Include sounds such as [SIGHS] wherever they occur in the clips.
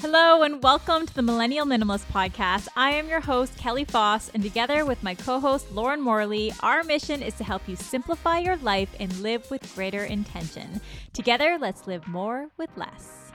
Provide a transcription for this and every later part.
Hello, and welcome to the Millennial Minimalist Podcast. I am your host, Kelly Foss, and together with my co host, Lauren Morley, our mission is to help you simplify your life and live with greater intention. Together, let's live more with less.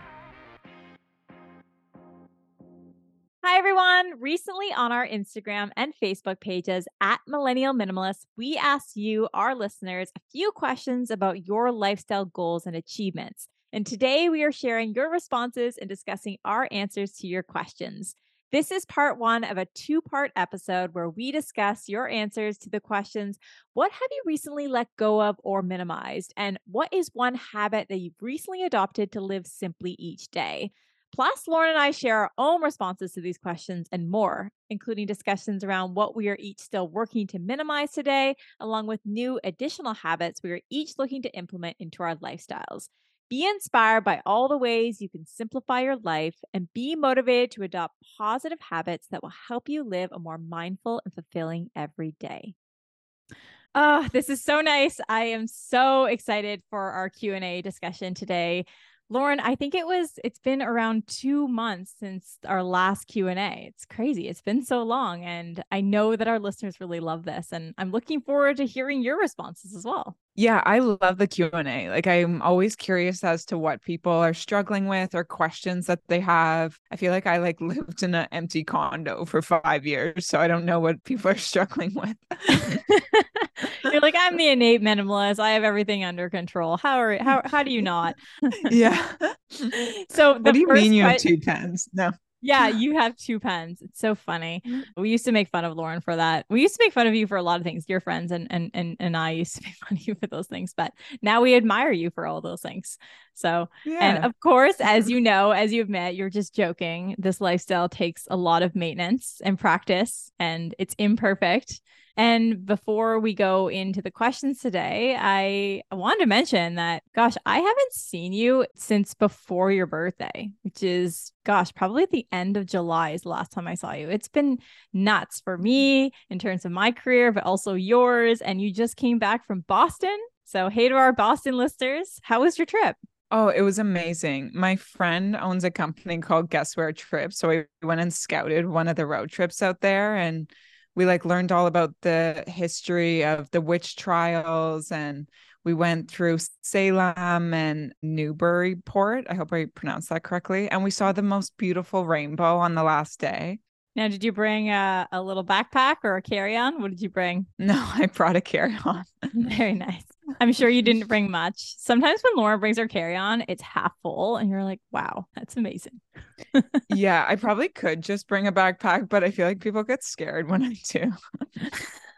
Hi, everyone. Recently on our Instagram and Facebook pages at Millennial Minimalist, we asked you, our listeners, a few questions about your lifestyle goals and achievements. And today we are sharing your responses and discussing our answers to your questions. This is part one of a two part episode where we discuss your answers to the questions What have you recently let go of or minimized? And what is one habit that you've recently adopted to live simply each day? Plus, Lauren and I share our own responses to these questions and more, including discussions around what we are each still working to minimize today, along with new additional habits we are each looking to implement into our lifestyles. Be inspired by all the ways you can simplify your life and be motivated to adopt positive habits that will help you live a more mindful and fulfilling every day. Oh, this is so nice. I am so excited for our Q&A discussion today. Lauren, I think it was it's been around 2 months since our last Q&A. It's crazy. It's been so long and I know that our listeners really love this and I'm looking forward to hearing your responses as well. Yeah, I love the Q&A. Like I'm always curious as to what people are struggling with or questions that they have. I feel like I like [LAUGHS] lived in an empty condo for 5 years, so I don't know what people are [LAUGHS] struggling with. [LAUGHS] You're like I'm the innate minimalist. I have everything under control. How are how how do you not? yeah. So what do you mean you have two pens? No. Yeah, [LAUGHS] you have two pens. It's so funny. Mm-hmm. We used to make fun of Lauren for that. We used to make fun of you for a lot of things. Your friends and and and, and I used to make [LAUGHS] fun of you for those things, but now we admire you for all those things. So, yeah. and of course, as [LAUGHS] you know, as you admit, you're just joking. This lifestyle takes a lot of maintenance and practice, and it's imperfect. And before we go into the questions today, I wanted to mention that, gosh, I haven't seen you since before your birthday, which is, gosh, probably at the end of July is the last time I saw you. It's been nuts for me in terms of my career, but also yours. And you just came back from Boston. So, hey to our Boston listeners, how was your trip? Oh, it was amazing. My friend owns a company called Guess Where Trips. So we went and scouted one of the road trips out there and we like learned all about the history of the witch trials and we went through Salem and Newburyport. I hope I pronounced that correctly. And we saw the most beautiful rainbow on the last day. Now, did you bring a, a little backpack or a carry on? What did you bring? No, [LAUGHS] I brought a carry on. [LAUGHS] Very nice. I'm sure you didn't bring much. Sometimes when Laura brings her carry on, it's half full, and you're like, wow, that's amazing. [LAUGHS] yeah, I probably could just bring a backpack, but I feel like people get scared when I do. [LAUGHS]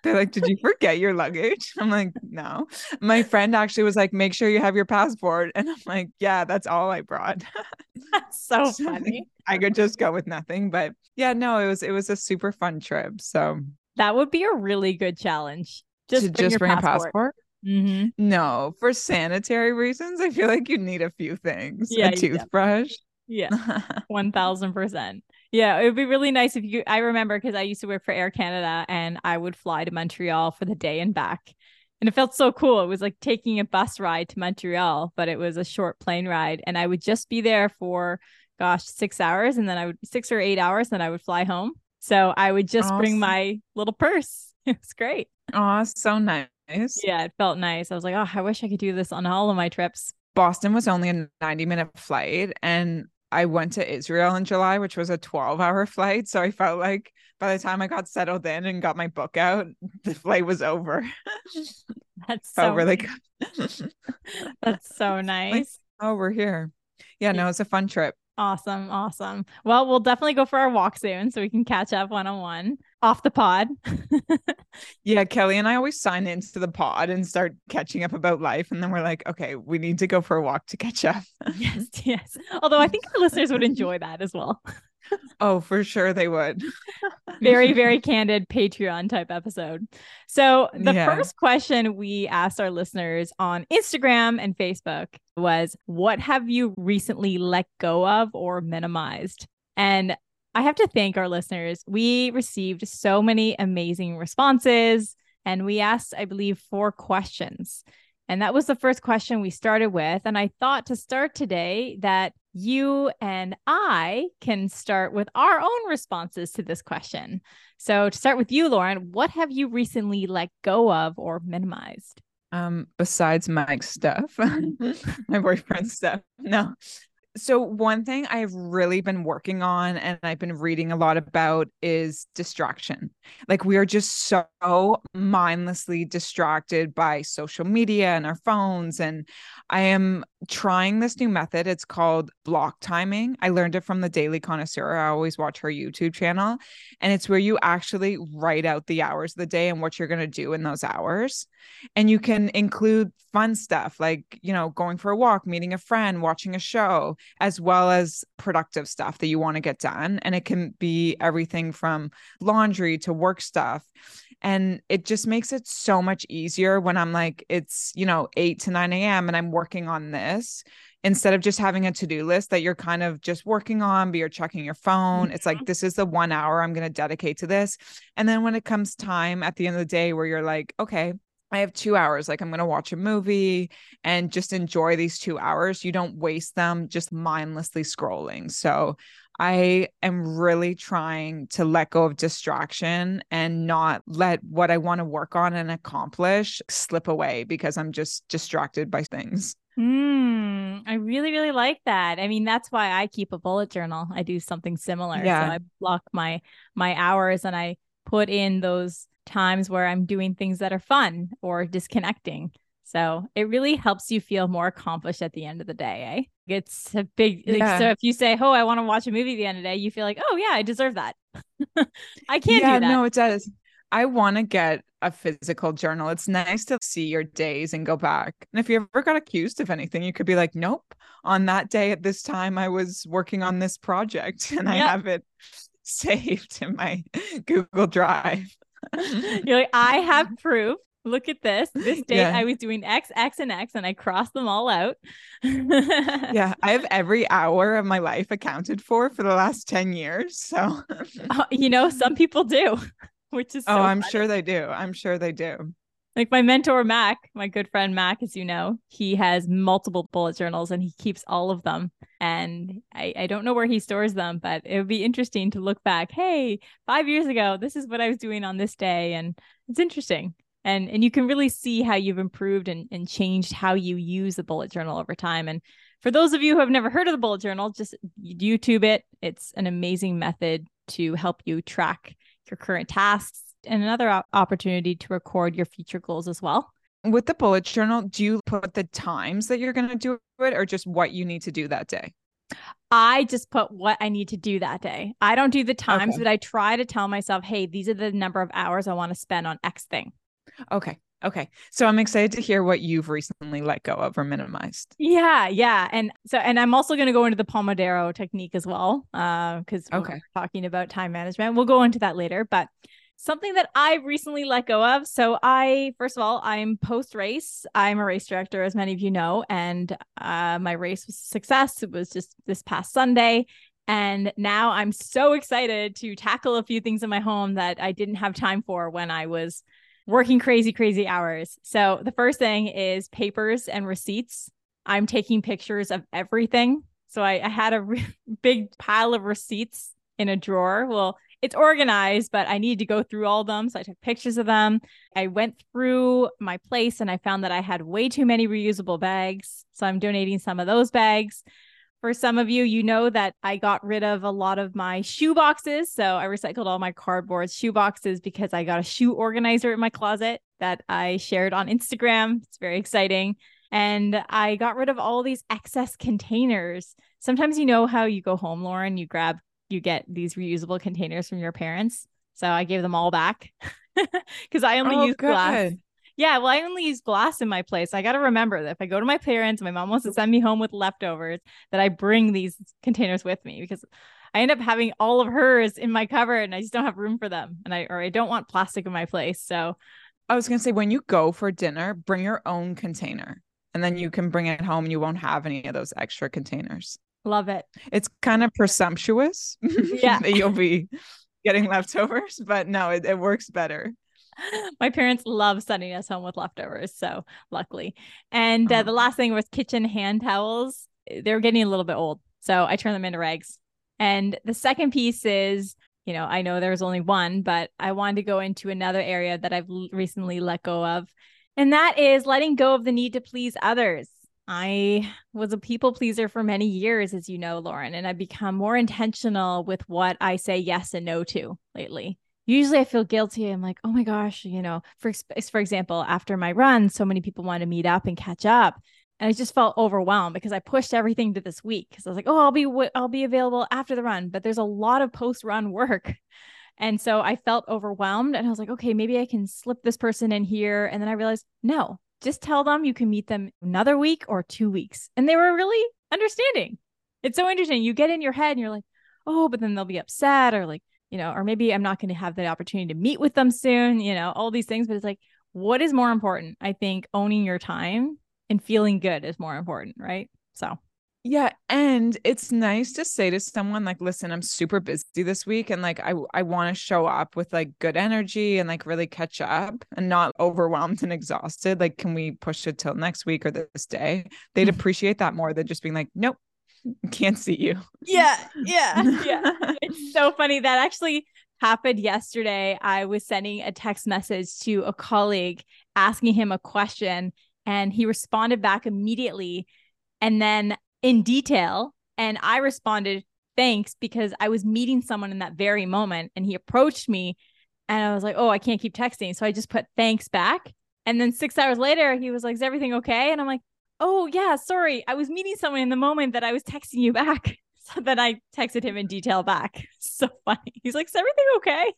They're like, Did you forget your luggage? I'm like, No. My friend actually was like, Make sure you have your passport. And I'm like, Yeah, that's all I brought. [LAUGHS] That's so funny. I could just go with nothing. But yeah, no, it was it was a super fun trip. So that would be a really good challenge. Just bring just bring passport. a passport. Mm-hmm. No, for sanitary reasons, I feel like you need a few things. Yeah, a toothbrush. Yeah, [LAUGHS] one thousand percent. Yeah, it would be really nice if you. I remember because I used to work for Air Canada, and I would fly to Montreal for the day and back, and it felt so cool. It was like taking a bus ride to Montreal, but it was a short plane ride, and I would just be there for, gosh, six hours, and then I would six or eight hours, then I would fly home. So I would just awesome. bring my little purse. [LAUGHS] It was great. Oh, so nice nice. Yeah, it felt nice. I was like, oh, I wish I could do this on all of my trips. Boston was only a 90 minute flight and I went to Israel in July, which was a 12 hour flight. So I felt like by the time I got settled in and got my book out, [LAUGHS] the flight was over. [LAUGHS] That's so really good. [LAUGHS] That's so nice. Like, oh, we're here. Yeah, no, it's a fun trip. Awesome. Awesome. Well, we'll definitely go for our walk soon so we can catch up one on one off the pod. [LAUGHS] yeah, Kelly and I always sign into the pod and start catching up about life. And then we're like, okay, we need to go for a walk to catch up. yes. [LAUGHS] Yes. Although I think our listeners would enjoy that as well. [LAUGHS] oh, for sure they would. very, very candid Patreon type episode. So, the yeah. first question we asked our listeners on Instagram and Facebook was What have you recently let go of or minimized? And I have to thank our listeners. We received so many amazing responses, and we asked, I believe, four questions. And that was the first question we started with. And I thought to start today that you and I can start with our own responses to this question. So, to start with you, Lauren, what have you recently let go of or minimized? Um, besides Mike's stuff, [LAUGHS] my boyfriend's stuff. No, so, one thing I've really been working on and I've been reading a lot about is distraction. Like, we are just so mindlessly distracted by social media and our phones. And I am trying this new method. It's called block timing. I learned it from the Daily Connoisseur. I always watch her YouTube channel. And it's where you actually write out the hours of the day and what you're going to do in those hours. And you can include fun stuff like, you know, going for a walk, meeting a friend, watching a show, as well as productive stuff that you want to get done. And it can be everything from laundry to work stuff. And it just makes it so much easier when I'm like, it's, you know, 8 to 9 a.m. and I'm working on this instead of just having a to-do list that you're kind of just working on but you're checking your phone it's like mm-hmm. this is the one hour i'm going to dedicate to this and then when it comes time at the end of the day where you're like okay I have two hours. Like, I'm going to watch a movie and just enjoy these two hours. You don't waste them just mindlessly scrolling. So, I am really trying to let go of distraction and not let what I want to work on and accomplish slip away because I'm just distracted by things. Mm, I really, really like that. I mean, that's why I keep a bullet journal. I do something similar. Yeah. So I block my my hours and I put in those times where I'm doing things that are fun or disconnecting. So it really helps you feel more accomplished at the end of the day. Eh? It's a big, yeah. like, so if you say, Oh, I want to watch a movie at the end of the day, you feel like, Oh, yeah, I deserve that. [LAUGHS] I can't yeah, do that. No, it does. I want to get a physical journal. It's nice to see your days and go back. And if you ever got accused of anything, you could be like, Nope, on that day at this time, I was working on this project and I have it [LAUGHS] saved in my Google Drive. [LAUGHS] You're like, I have proof. Look at this. This date yeah. I was doing X, X, and X, and I crossed them all out. yeah, [LAUGHS] I have every hour of my life accounted for for the last 10 years. So, uh, you know, some [LAUGHS] people do, which is so oh, I'm funny. sure they do. I'm sure they do like my mentor Mac, my good friend Mac, as you know, he has multiple bullet journals and he keeps all of them. And I, I don't know where he stores them, but it would be interesting to look back. Hey, five years ago, this is what I was doing on this day. And it's interesting. And and you can really see how you've improved and, and changed how you use the bullet journal over time. And for those of you who have never heard of the bullet journal, just YouTube it. It's an amazing method to help you track your current tasks and another opportunity to record your future goals as well. With the bullet journal, do you put the times that you're going to do it or just what you need to do that day? I just put what I need to do that day. I don't do the times, okay. but I try to tell myself, hey, these are the number of hours I want to spend on X thing. Okay. Okay. So I'm excited to hear what you've recently let go of or minimized. Yeah. Yeah. And so, and I'm also going to go into the Pomodoro technique as well. Uh, cause okay. we're talking about time management. We'll go into that later, but something that I recently let go of. So I, first of all, I'm post race. I'm a race director, as many of you know, and uh, my race was a success. It was just this past Sunday. And now I'm so excited to tackle a few things in my home that I didn't have time for when I was working crazy, crazy hours. So the first thing is papers and receipts. I'm taking pictures of everything. So I, I had a [LAUGHS] re- big pile of receipts in a drawer. Well, it's organized, but I needed to go through all of them. So I took pictures of them. I went through my place and I found that I had way too many reusable bags. So I'm donating some of those bags. For some of you, you know that I got rid of a lot of my shoe boxes. So I recycled all my cardboard shoe boxes because I got a shoe organizer in my closet that I shared on Instagram. It's very exciting. And I got rid of all these excess containers. Sometimes you know how you go home, Lauren, you grab you get these reusable containers from your parents. So I gave them all back [LAUGHS] because I only oh, use good. glass. Yeah, well, I only use glass in my place. I got to remember that if I go to my parents, my mom wants to send me home with leftovers, that I bring these containers with me because I end up having all of hers in my cupboard and I just don't have room for them. And I or I don't want plastic in my place. So I was gonna say when you go for dinner, bring your own container and then you can bring it home and you won't have any of those extra containers. Love it. It's kind of presumptuous. [LAUGHS] Yeah. that you'll be [LAUGHS] getting leftovers, but no, it, it works better. [LAUGHS] My parents love sending us home with leftovers. So luckily. And uh, the last thing was kitchen hand towels. They're getting a little bit old. So I turn them into rags. And the second piece is, you know, I know there's only one, but I wanted to go into another area that I've recently let go of. And that is letting go of the need to please others. I was a people pleaser for many years, as you know, Lauren, and I've become more intentional with what I say yes and no to lately. Usually I feel guilty. I'm like, oh my gosh, you know, for, for example, after my run, so many people want to meet up and catch up. And I just felt overwhelmed because I pushed everything to this week because I was like, oh, I'll be w- I'll be available after the run, but there's a lot of post run [LAUGHS] work. And so I felt overwhelmed and I was like, okay, maybe I can slip this person in here. And then I realized, no, just tell them you can meet them another week or two weeks. And they were really understanding. It's so interesting. You get in your head and you're like, oh, but then they'll be upset or like, you know, or maybe I'm not going to have the opportunity to meet with them soon, you know, all these things. But it's like, what is more important? I think owning your time and feeling good is more important, right? So yeah, and it's nice to say to someone like, "Listen, I'm super busy this week and like I I want to show up with like good energy and like really catch up and not overwhelmed and exhausted. Like can we push it till next week or this day?" They'd mm-hmm. appreciate that more than just being like, "Nope, [LAUGHS] can't see you." Yeah, yeah, [LAUGHS] yeah. it's so funny that actually happened yesterday. I was sending a text message to a colleague asking him a question and he responded back immediately and then in detail. And I responded, thanks, because I was meeting someone in that very moment and he approached me and I was like, oh, I can't keep texting. So I just put thanks back. And then six hours later, he was like, is everything okay? And I'm like, oh, yeah, sorry. I was meeting someone in the moment that I was texting you back. [LAUGHS] So then I texted him in detail back. [LAUGHS] So funny. He's like, is everything okay?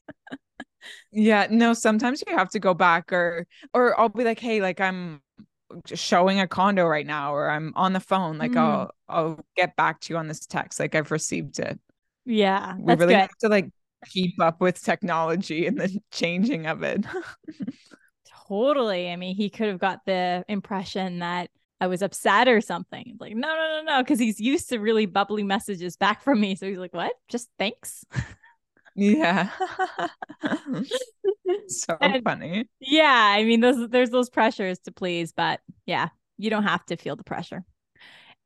yeah, no, sometimes you have to go back or or I'll be like, hey, like I'm showing a condo right now or I'm on the phone like mm. I'll I'll get back to you on this text like I've received it. Yeah. We really good. have to like keep up with technology and the [LAUGHS] changing of it. totally. I mean, he could have got the impression that I was upset or something. Like, no, no, no, no, because he's used to really bubbly messages back from me. So he's like, what? Just thanks. Yeah. [LAUGHS] [LAUGHS] so and, funny. Yeah, I mean those there's those pressures to please, but yeah, you don't have to feel the pressure.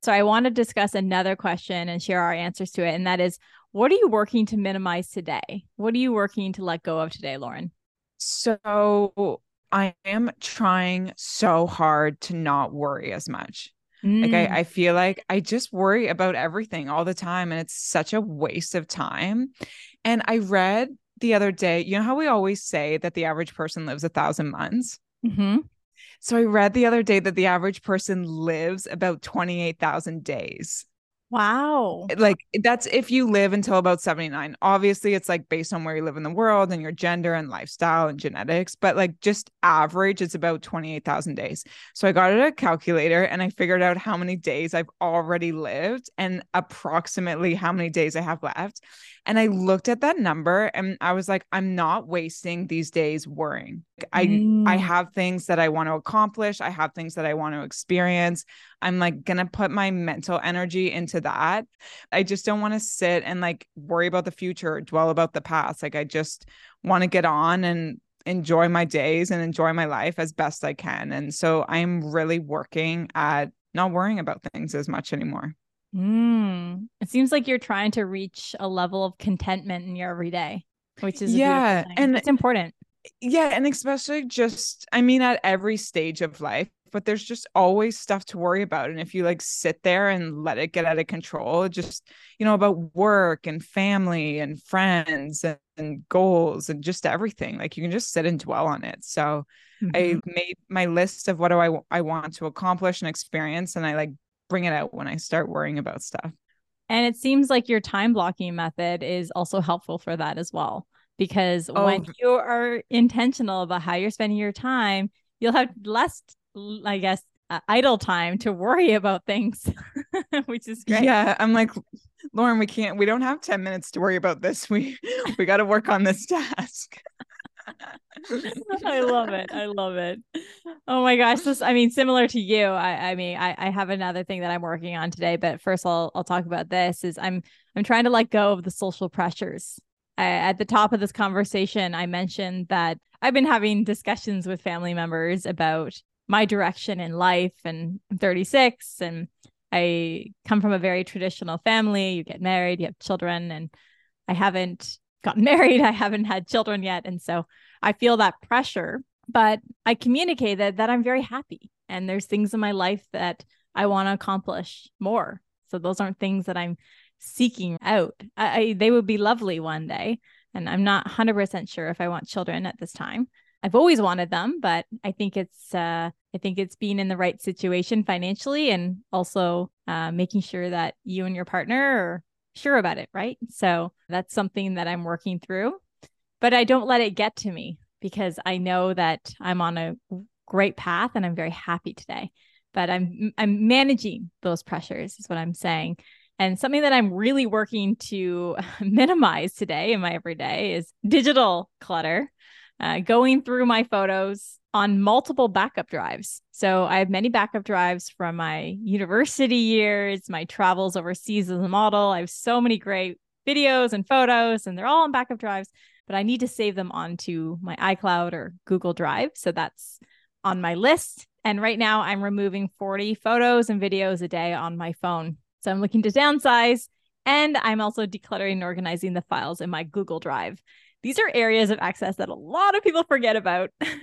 So I want to discuss another question and share our answers to it and that is what are you working to minimize today? What are you working to let go of today, Lauren? So I am trying so hard to not worry as much. Mm. Like I, mm. I feel like I just worry about everything all the time and it's such a waste of time. And I read the other day, you know how we always say that the average person lives a thousand months? Mm-hmm. So I read the other day that the average person lives about 28,000 days. Wow. Eh, like eh, that's if you live until about 79. Obviously, it's like based on where you live in the world and your gender and lifestyle and genetics, but like just average, it's about 28,000 days. So I got a calculator and I figured out how many days I've already lived and approximately how many days I have left. And I looked at that number and I was like, I'm not wasting these days worrying. I mm. I have things that I want to accomplish. I have things that I want to experience. I'm like gonna put my mental energy into that. I just don't want to sit and like worry about the future or dwell about the past. Like I just want to get on and enjoy my days and enjoy my life as best I can. And so I'm really working at not worrying about things as much anymore. Mm. It seems like you're trying to reach a level of contentment in your everyday, which is yeah, and it's important. Yeah, and especially just I mean at every stage of life, but there's just always stuff to worry about and if you like sit there and let it get out of control, just you know about work and family and friends and, and goals and just everything, like you can just sit and dwell on it. So mm-hmm. I made my list of what do I I want to accomplish and experience and I like bring it out when I start worrying about stuff. And it seems like your time blocking method is also helpful for that as well. Because oh. when you are intentional about how you're spending your time, you'll have less, I guess, uh, idle time to worry about things, [LAUGHS] which is great. Yeah. I'm like, Lauren, we can't, we don't have 10 minutes to worry about this. We, we got to work on this task. [LAUGHS] [LAUGHS] I love it. I love it. Oh my gosh. This, I mean, similar to you. I, I mean, I, I have another thing that I'm working on today, but first I'll, I'll talk about this is I'm, I'm trying to let go of the social pressures. I, at the top of this conversation, I mentioned that I've been having discussions with family members about my direction in life and I'm 36 and I come from a very traditional family. You get married, you have children, and I haven't gotten [LAUGHS] married. I haven't had children yet. And so I feel that pressure, but I communicated that I'm very happy and there's things in my life that I want to accomplish more. So those aren't things that I'm seeking out. I, I, they would be lovely one day. And I'm not 100% sure if I want children at this time. I've always wanted them, but I think it's uh, I think it's being in the right situation financially and also uh, making sure that you and your partner are sure about it, right? So that's something that I'm working through, but I don't let it get to me because I know that I'm on a great path and I'm very happy today. But I'm I'm managing those pressures is what I'm saying. And something that I'm really working to [LAUGHS] minimize today in my everyday is digital clutter uh, going through my photos on multiple backup drives. So I have many backup drives from my university years, my travels overseas as a model. I have so many great videos and photos, and they're all on backup drives, but I need to save them onto my iCloud or Google Drive. So that's on my list. And right now I'm removing 40 photos and videos a day on my phone. So I'm looking to downsize. And I'm also decluttering and organizing the files in my Google Drive these are areas of access that a lot of people forget about. [LAUGHS]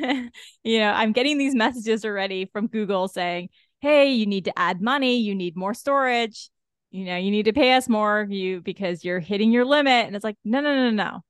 you know, I'm getting these messages already from Google saying, "Hey, you need to add money, you need more storage, you know, you need to pay us more you because you're hitting your limit." And it's like, "No, no, no, no.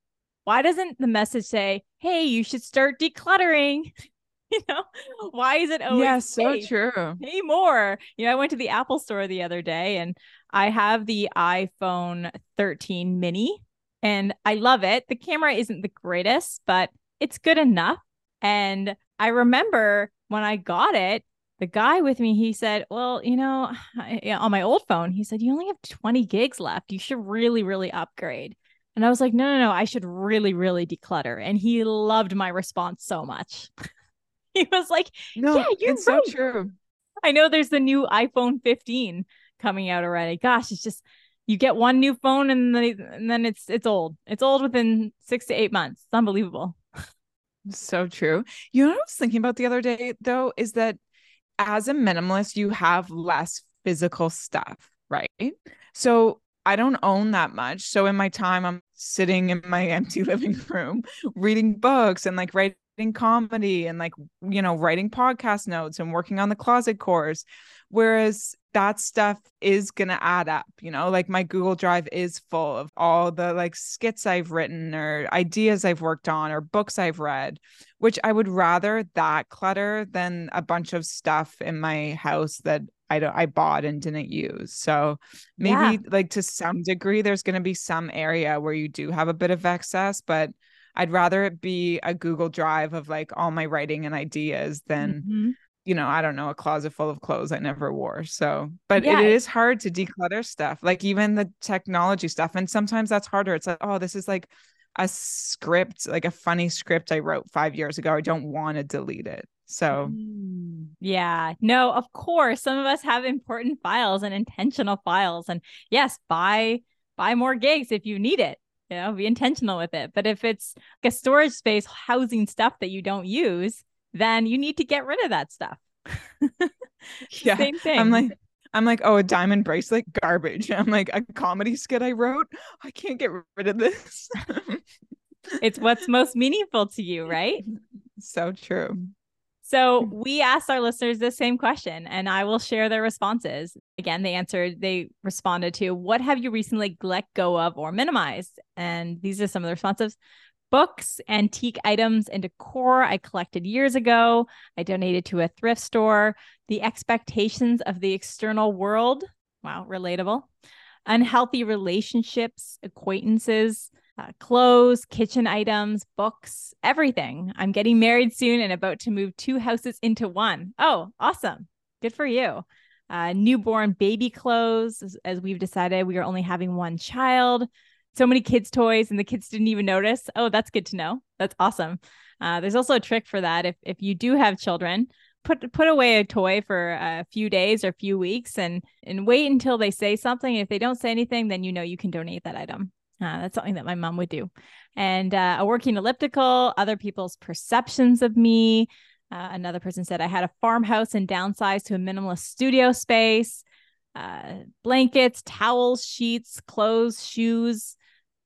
Why doesn't the message say, "Hey, you should start decluttering?" [LAUGHS] you know, why is it always Yeah, so hey, true. Pay more. You know, I went to the Apple store the other day and I have the iPhone 13 mini and I love it. The camera isn't the greatest, but it's good enough. And I remember when I got it, the guy with me, he said, Well, you know, [SIGHS] on my old phone, he said, You only have 20 gigs left. You should really, really upgrade. And I was like, No, no, no, I should really, really declutter. And he loved my response so much. [LAUGHS] he was like, No, yeah, you're it's right. so true. I know there's the new iPhone 15 coming out already. Gosh, it's just you get one new phone and then, and then it's it's old. It's old within six to eight months. It's unbelievable. So true. You know what I was thinking about the other day though is that as a minimalist, you have less physical stuff, right? So I don't own that much. So in my time, I'm sitting in my [LAUGHS] empty living room reading books and like writing comedy and like, you know, writing podcast notes and working on the closet course. Whereas that stuff is going to add up, you know, like my Google Drive is full of all the like skits I've written or ideas I've worked on or books I've read, which I would rather that clutter than a bunch of stuff in my house that I don't I bought and didn't use. So maybe yeah. like to some degree there's going to be some area where you do have a bit of excess, but I'd rather it be a Google Drive of like all my writing and ideas than mm-hmm you know, I don't know, a closet full of clothes I never wore. So, but yeah. it is hard to declutter stuff, like even the technology stuff. And sometimes that's harder. It's like, oh, this is like a script, like a funny script I wrote five years ago. I don't want to delete it. So, mm, yeah, no, of course, some of us have important files and intentional files. And yes, buy buy more gigs if you need it. You know, be intentional with it. But if it's like a storage space housing stuff that you don't use, then you need to get rid of that stuff. [LAUGHS] yeah. Same thing. I'm like, I'm like, oh, a diamond bracelet, garbage. [LAUGHS] I'm like, a comedy skit I wrote, I can't get rid of this. [LAUGHS] it's what's most meaningful to you, right? So true. So we asked our listeners the same question, and I will share their responses. Again, they answered, they responded to, What have you recently let go of or minimized? And these are some of the responses books, antique items, and decor I collected years ago. I donated to a thrift store. The expectations of the external world. Wow, relatable. Unhealthy relationships, acquaintances, uh, clothes, kitchen items, books, everything. I'm getting married soon and about to move two houses into one. Oh, awesome. Good for you. Uh, newborn baby clothes, as, as we've decided we are only having one child so many kids' toys and the kids didn't even notice. Oh, that's good to know. That's awesome. Uh, there's also a trick for that. If if you do have children, put put away a toy for a few days or a few weeks and and wait until they say something. If they don't say anything, then you know you can donate that item. Uh, that's something that my mom would do. And uh, a working elliptical, other people's perceptions of me. Uh, another person said I had a farmhouse and downsized to a minimalist studio space. uh, blankets, towels, sheets, clothes, shoes.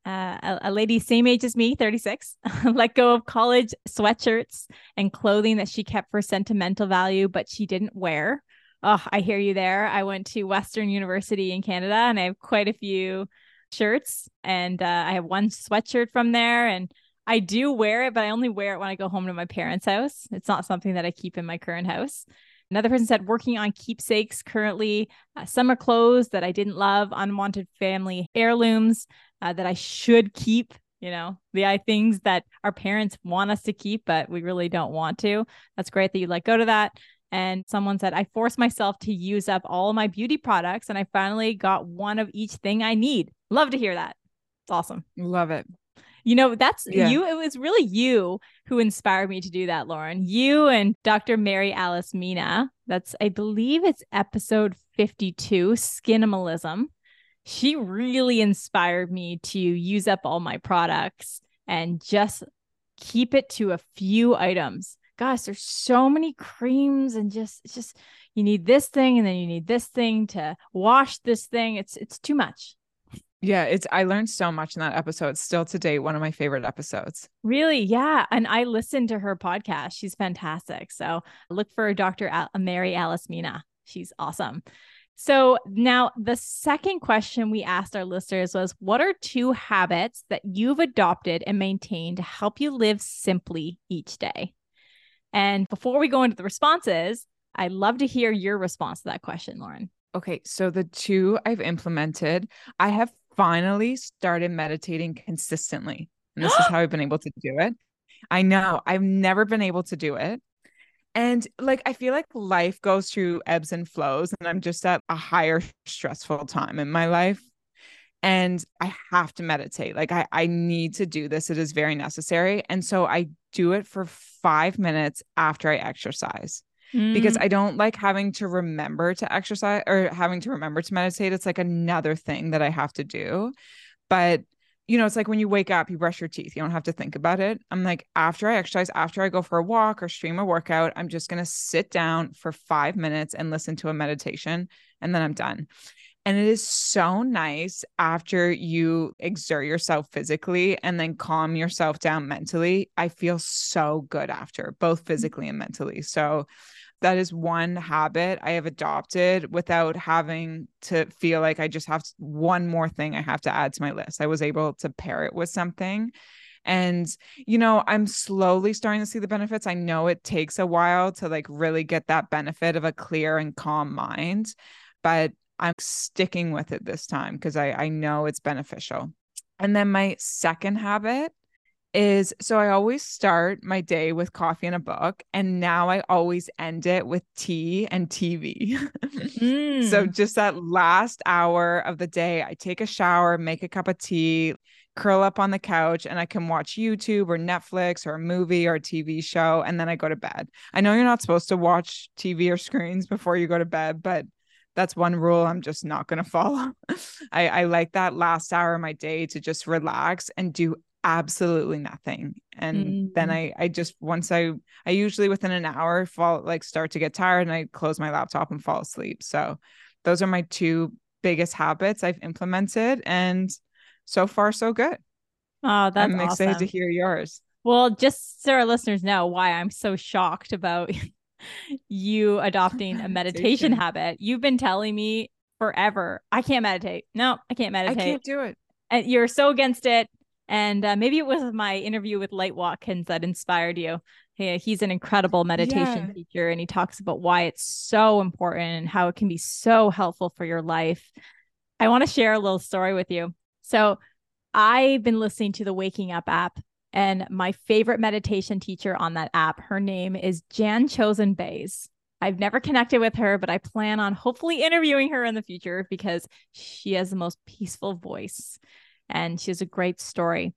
Uh, a, lady same age as me, 36, [LAUGHS] let go of college sweatshirts and clothing that she kept for sentimental value, but she didn't wear. Oh, I hear you there. I went to Western University in Canada and I have quite a few shirts and uh, I have one sweatshirt from there and I do wear it, but I only wear it when I go home to my parents' house. It's not something that I keep in my current house. Another person said working on keepsakes currently, uh, summer clothes that I didn't love, unwanted family heirlooms uh, that I should keep. You know, the things that our parents want us to keep, but we really don't want to. That's great that you let go to that. And someone said, I forced myself to use up all my beauty products and I finally got one of each thing I need. Love to hear that. It's awesome. Love it. You know, that's yeah. you. It was really you who inspired me to do that, Lauren. You and Dr. Mary Alice Mina. That's, I believe it's episode 52, Skinimalism. She really inspired me to use up all my products and just keep it to a few items. Gosh, there's so many creams and just it's just you need this thing and then you need this thing to wash this thing. It's it's too much. Yeah, it's I learned so much in that episode. It's still to date, one of my favorite episodes. Really? Yeah. And I listened to her podcast. She's fantastic. So look for Dr. Al- Mary Alice Mina. She's awesome. So now the second question we asked our listeners was what are two habits that you've adopted and maintained to help you live simply each day? And before we go into the responses, I'd love to hear your response to that question, Lauren. Okay, so the two I've implemented, I have finally started meditating consistently. And this is [GASPS] how I've been able to do it. I know I've never been able to do it. And like, I feel like life goes through ebbs and flows, and I'm just at a higher stressful time in my life. And I have to meditate. Like, I, I need to do this. It is very necessary. And so I do it for five minutes after I exercise mm. because I don't like having to remember to exercise or having to remember to meditate. It's like another thing that I have to do. But you know, it's like when you wake up, you brush your teeth, you don't have to think about it. I'm like, after I exercise, after I go for a walk or stream a workout, I'm just going to sit down for five minutes and listen to a meditation, and then I'm done. And it is so nice after you exert yourself physically and then calm yourself down mentally. I feel so good after, both physically and mentally. So, that is one habit I have adopted without having to feel like I just have one more thing I have to add to my list. I was able to pair it with something. And, you know, I'm slowly starting to see the benefits. I know it takes a while to like really get that benefit of a clear and calm mind, but I'm sticking with it this time because I, I know it's beneficial. And then my second habit is so I always start my day with coffee and a book, and now I always end it with tea and TV. [LAUGHS] mm. So just that last hour of the day, I take a shower, make a cup of tea, curl up on the couch, and I can watch YouTube or Netflix or a movie or a TV show, and then I go to bed. I know you're not supposed to watch TV or screens before you go to bed, but that's one rule I'm just not going [LAUGHS] to follow. I, I like that last hour of my day to just relax and do absolutely nothing. And mm-hmm. then i i just once i i usually within an hour fall like start to get tired and i close my laptop and fall asleep. So those are my two biggest habits i've implemented and so far so good. Oh that's i'm excited awesome. to hear yours. Well just so our listeners know why i'm so shocked about [LAUGHS] you adopting a [LAUGHS] meditation habit. You've been telling me forever i can't meditate. No i can't meditate i can't do it. And you're so against it and uh, maybe it was my interview with Light Watkins that inspired you. He, he's an incredible meditation yeah. teacher, and he talks about why it's so important and how it can be so helpful for your life. I want to share a little story with you. So, I've been listening to the Waking Up app, and my favorite meditation teacher on that app, her name is Jan Chozen Bays. I've never connected with her, but I plan on hopefully interviewing her in the future because she has the most peaceful voice and she has a great story.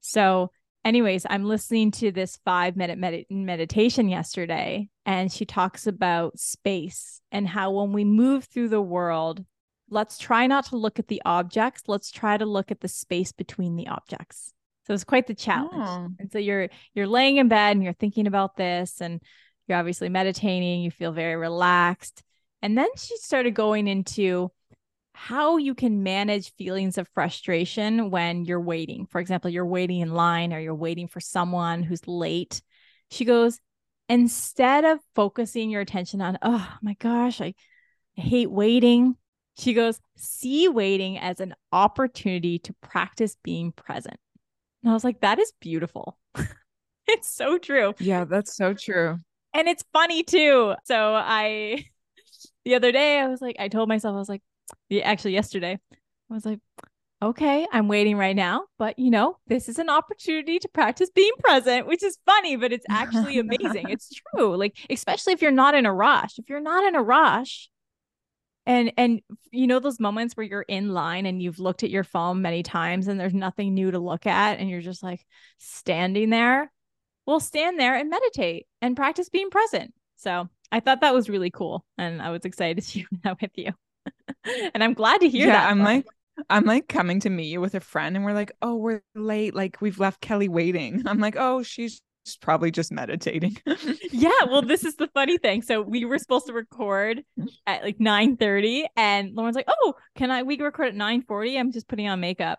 So, anyways, I'm listening to this five minute med- meditation yesterday, and she talks about space and how when we move through the world, let's try not to look at the objects, let's try to look at the space between the objects. So it's quite the challenge. Oh. And so you're you're laying in bed and you're thinking about this and you're obviously meditating, you feel very relaxed. And then she started going into how you can manage feelings of frustration when you're waiting. For example, you're waiting in line or you're waiting for someone who's late. She goes, instead of focusing your attention on, oh my gosh, I, hate waiting, she goes, see waiting as an opportunity to practice being present. And I was like, that is beautiful. [LAUGHS] it's so true. Yeah, that's so true. And it's funny too. So I, [LAUGHS] the other day, I was like, I told myself, I was like, actually yesterday, I was like, okay, I'm waiting right now, but you know, this is an opportunity to practice being present, which is funny, but it's actually [LAUGHS] amazing. it's true. Like, especially if you're not in a rush. If you're not in a rush, and and you know those moments where you're in line and you've looked at your phone many times and there's nothing new to look at and you're just like standing there. Well, stand there and meditate and practice being present. So I thought that was really cool. And I was excited to [LAUGHS] share that with you. [LAUGHS] and I'm glad to hear yeah, that. I'm like, I'm like coming to meet you with a friend and we're like, oh, we're late. Like we've left Kelly waiting. [LAUGHS] I'm like, oh, she's probably just meditating. [LAUGHS] yeah. Well, this is the funny thing. So we were supposed to record at like 9 30 and Lauren's like, oh, can I, we record at 9 40? I'm just putting on makeup.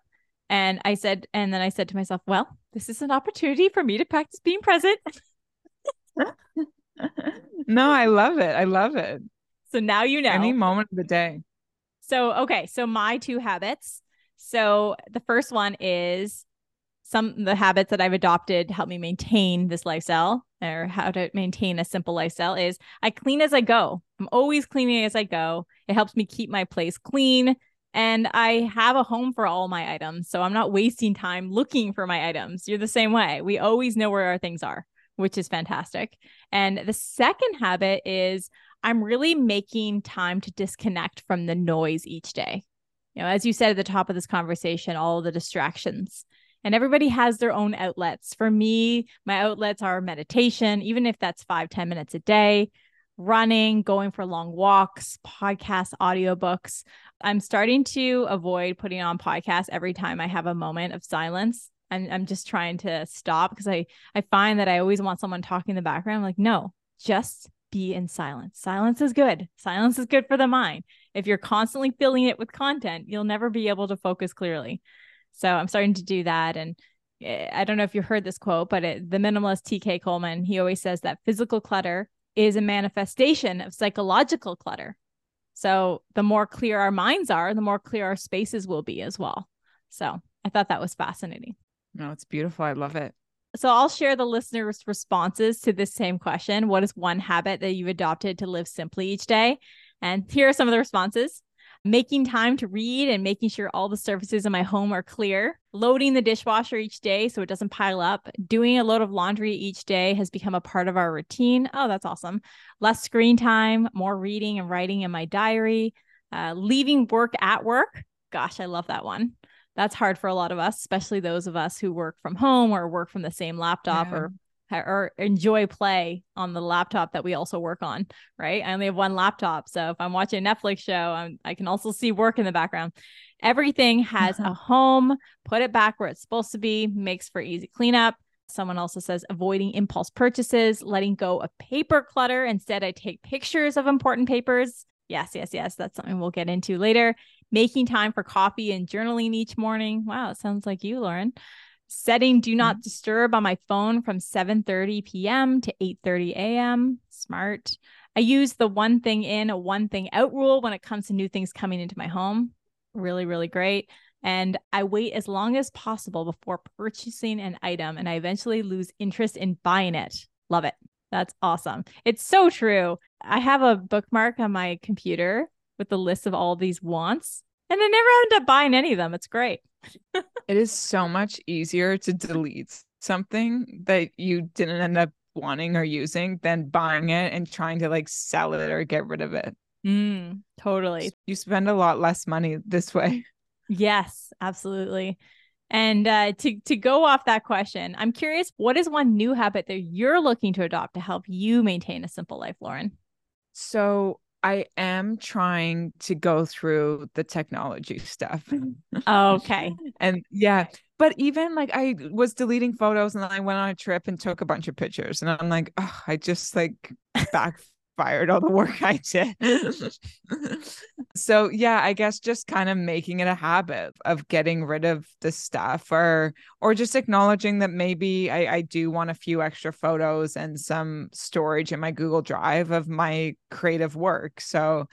And I said, and then I said to myself, well, this is an opportunity for me to practice being present. no, I love it. I love it. So now you know. Any moment of the day. So, okay. So, my two habits. So, the first one is some the habits that I've adopted help me maintain this lifestyle or how to maintain a simple lifestyle is I clean as I go. I'm always cleaning as I go. It helps me keep my place clean. And I have a home for all my items. So I'm not wasting time looking for my items. You're the same way. We always know where our things are, which is fantastic. And the second habit is I'm really making time to disconnect from the noise each day. You know, as you said at the top of this conversation, all the distractions. And everybody has their own outlets. For me, my outlets are meditation, even if that's five ten minutes a day, running, going for long walks, podcasts, audiobooks. I'm starting to avoid putting on podcasts every time I have a moment of silence. I'm, I'm just trying to stop because I, I find that I always want someone talking in the background. I'm like, no, just be in silence. Silence is good. Silence is good for the mind. If you're constantly filling it with content, you'll never be able to focus clearly. So I'm starting to do that. And eh, I don't know if you heard this quote, but it, the minimalist TK Coleman, he always says that physical clutter is a manifestation of psychological clutter. So the more clear our minds are, the more clear our spaces will be as well. So I thought that was fascinating. No, it's beautiful. I love it. So I'll share the listeners' responses to this same question. What is one habit that you've adopted to live simply each day? And here are some of the responses. Making time to read and making sure all the surfaces in my home are clear. Loading the dishwasher each day so it doesn't pile up. Doing a load of laundry each day has become a part of our routine. Oh, that's awesome. Less screen time, more reading and writing in my diary. Uh, leaving work at work. Gosh, I love that one that's hard for a lot of us, especially those of us who work from home or work from the same laptop yeah. or or enjoy play on the laptop that we also work on, right? I only have one laptop. So if I'm watching a Netflix show, I'm, i can also see work in the background. Everything has a home, put it back where it's supposed to be, makes for easy cleanup. Someone also says avoiding impulse purchases, letting go of paper clutter. Instead, I take pictures of important papers. Yes, yes, yes. That's something we'll get into later making time for coffee and journaling each morning. Wow, it sounds like you, Lauren. Setting do not mm-hmm. disturb on my phone from 7:30 p.m. to 8:30 a.m. Smart. I use the one thing in, a one thing out rule when it comes to new things coming into my home. Really, really great. And I wait as long as possible before purchasing an item and I eventually lose interest in buying it. Love it. That's awesome. It's so true. I have a bookmark on my computer with the list of all these wants. And I never end up buying any of them. It's great. [LAUGHS] it is so much easier to delete something that you didn't end up wanting or using than buying it and trying to like sell it or get rid of it. Mm, totally. You spend a lot less money this way. Yes, absolutely. And uh, to to go off that question, I'm curious, what is one new habit that you're looking to adopt to help you maintain a simple life, Lauren? So I am trying to go through the technology stuff. Oh, [LAUGHS] okay. and yeah, but even like I was deleting photos and then I went on a trip and took a bunch of pictures and I'm like, oh, I just like backfired expired all the work [LAUGHS] I did. so yeah, I guess just kind of making it a habit of getting rid of the stuff or or just acknowledging that maybe I, I do want a few extra photos and some storage in my Google Drive of my creative work. So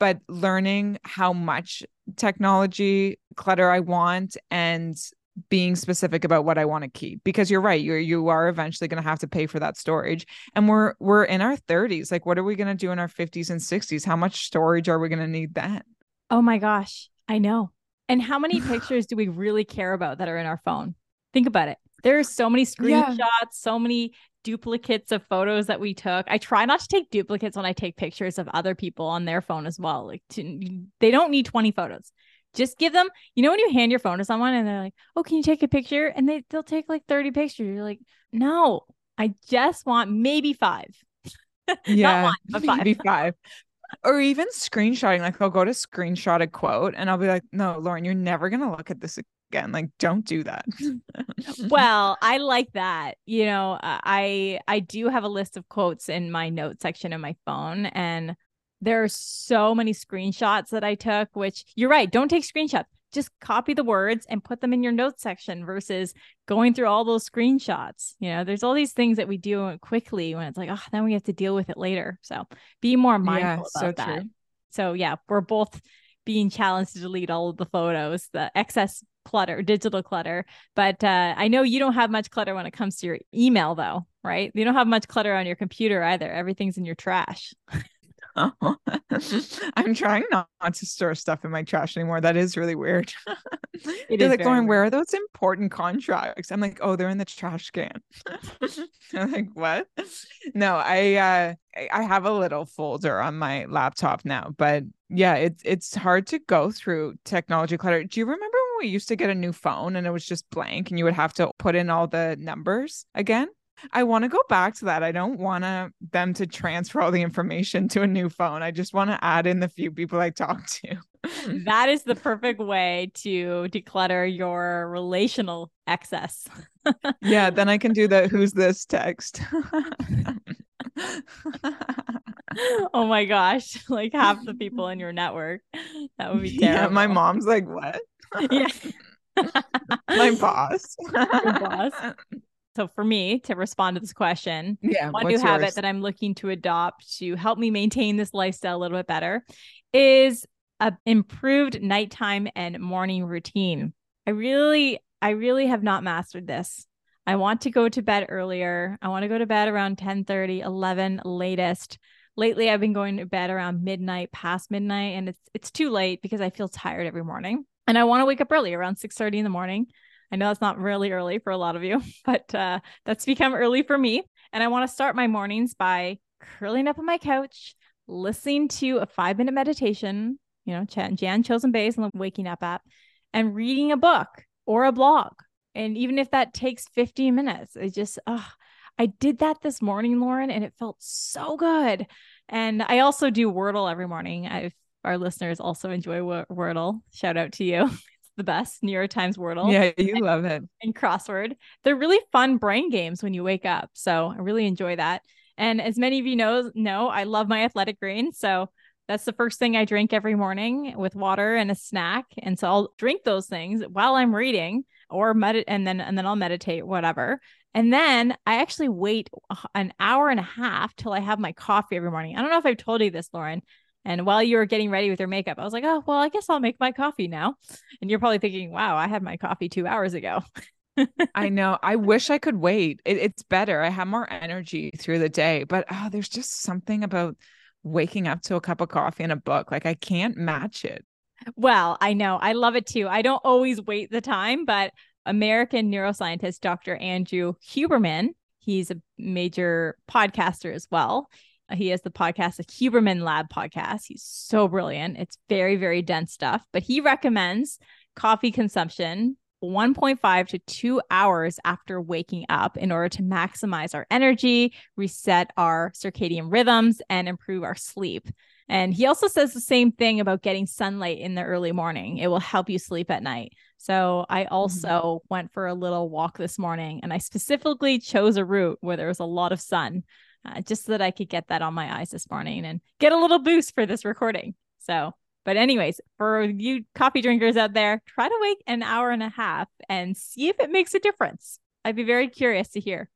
but learning how much technology clutter I want and being specific about what I want to keep because you're right you're you are eventually going to have to pay for that storage and we're we're in our 30s like what are we going to do in our 50s and 60s how much storage are we going to need then oh my gosh I know and how many pictures do we really care about that are in our phone think about it there are so many screenshots yeah. so many duplicates of photos that we took. I try not to take duplicates when I take pictures of other people on their phone as well. Like to, they don't need 20 photos. Just give them, you know, when you hand your phone to someone and they're like, "Oh, can you take a picture?" and they they'll take like 30 pictures. You're like, "No, I just want maybe 5." [LAUGHS] yeah, one, but five. maybe 5. or even screenshotting like I'll go to screenshot a quote and I'll be like, "No, Lauren, you're never going to look at this again like don't do that [LAUGHS] well i like that you know i i do have a list of quotes in my note section of my phone and there are so many screenshots that i took which you're right don't take screenshots just copy the words and put them in your notes section versus going through all those screenshots you know there's all these things that we do quickly when it's like oh then we have to deal with it later so be more mindful yeah, about so that true. so yeah we're both being challenged to delete all of the photos, the excess clutter, digital clutter. But uh, I know you don't have much clutter when it comes to your email, though, right? You don't have much clutter on your computer either. Everything's in your trash. [LAUGHS] [LAUGHS] I'm trying not, not, to store stuff in my trash anymore. That is really weird. [LAUGHS] they're like going, weird. where are those important contracts? I'm like, oh, they're in the trash can. [LAUGHS] I'm like, what? No, I uh I have a little folder on my laptop now, but yeah, it's it's hard to go through technology clutter. Do you remember when we used to get a new phone and it was just blank and you would have to put in all the numbers again? I want to go back to that. I don't want to them to transfer all the information to a new phone. I just want to add in the few people I talk to. [LAUGHS] that is the perfect way to declutter your relational excess. yeah, then I can do the who's this text. [LAUGHS] oh my gosh, like half the people in your network. That would be terrible. Yeah, my mom's like, "What?" [LAUGHS] yeah. my boss. Boss. So for me to respond to this question, yeah, one new yours? habit that I'm looking to adopt to help me maintain this lifestyle a little bit better is a improved nighttime and morning routine. I really, I really have not mastered this. I want to go to bed earlier. I want to go to bed around 10 30, 11 latest. Lately, I've been going to bed around midnight, past midnight, and it's it's too late because I feel tired every morning. And I want to wake up early around 6 30 in the morning. I know that's not really early for a lot of you, [LAUGHS] but uh, that's become early for me. And I want to start my mornings by curling up on my couch, listening to a five minute meditation, you know, Jan Chozen Bays on the Waking Up app, and reading a book or a blog. And even if that takes 15 minutes, I just, oh, I did that this morning, Lauren, and it felt so good. And I also do Wordle every morning. I've our listeners also enjoy Wordle. Shout out to you. [LAUGHS] the best New York Times Wordle. Yeah, you and, love it. And crossword. They're really fun brain games when you wake up. So I really enjoy that. And as many of you know, know I love my athletic greens. So that's the first thing I drink every morning with water and a snack. And so I'll drink those things while I'm reading or medit and then and then I'll meditate, whatever. And then I actually wait an hour and a half till I have my coffee every morning. I don't know if I've told you this, Lauren, and while you were getting ready with your makeup, I was like, oh, well, I guess I'll make my coffee now. And you're probably thinking, wow, I had my coffee two hours ago. I [LAUGHS] know. I wish I could wait. It, it's better. I have more energy through the day, but oh, there's just something about waking up to a cup of coffee and a book. Like I can't match it. Well, I know. I love it too. I don't always wait the time, but American neuroscientist Dr. Andrew Huberman, he's a major podcaster as well. He has the podcast, the Huberman Lab podcast. He's so brilliant. It's very, very dense stuff, but he recommends coffee consumption 1.5 to 2 hours after waking up in order to maximize our energy, reset our circadian rhythms, and improve our sleep. And he also says the same thing about getting sunlight in the early morning. It will help you sleep at night. So I mm-hmm. also mm-hmm. went for a little walk this morning and I specifically chose a route where there was a lot of sun uh, just so that I could get that on my eyes this morning and get a little boost for this recording. So, but anyways, for you coffee drinkers out there, try to wait an hour and a half and see if it makes a difference. I'd be very curious to hear.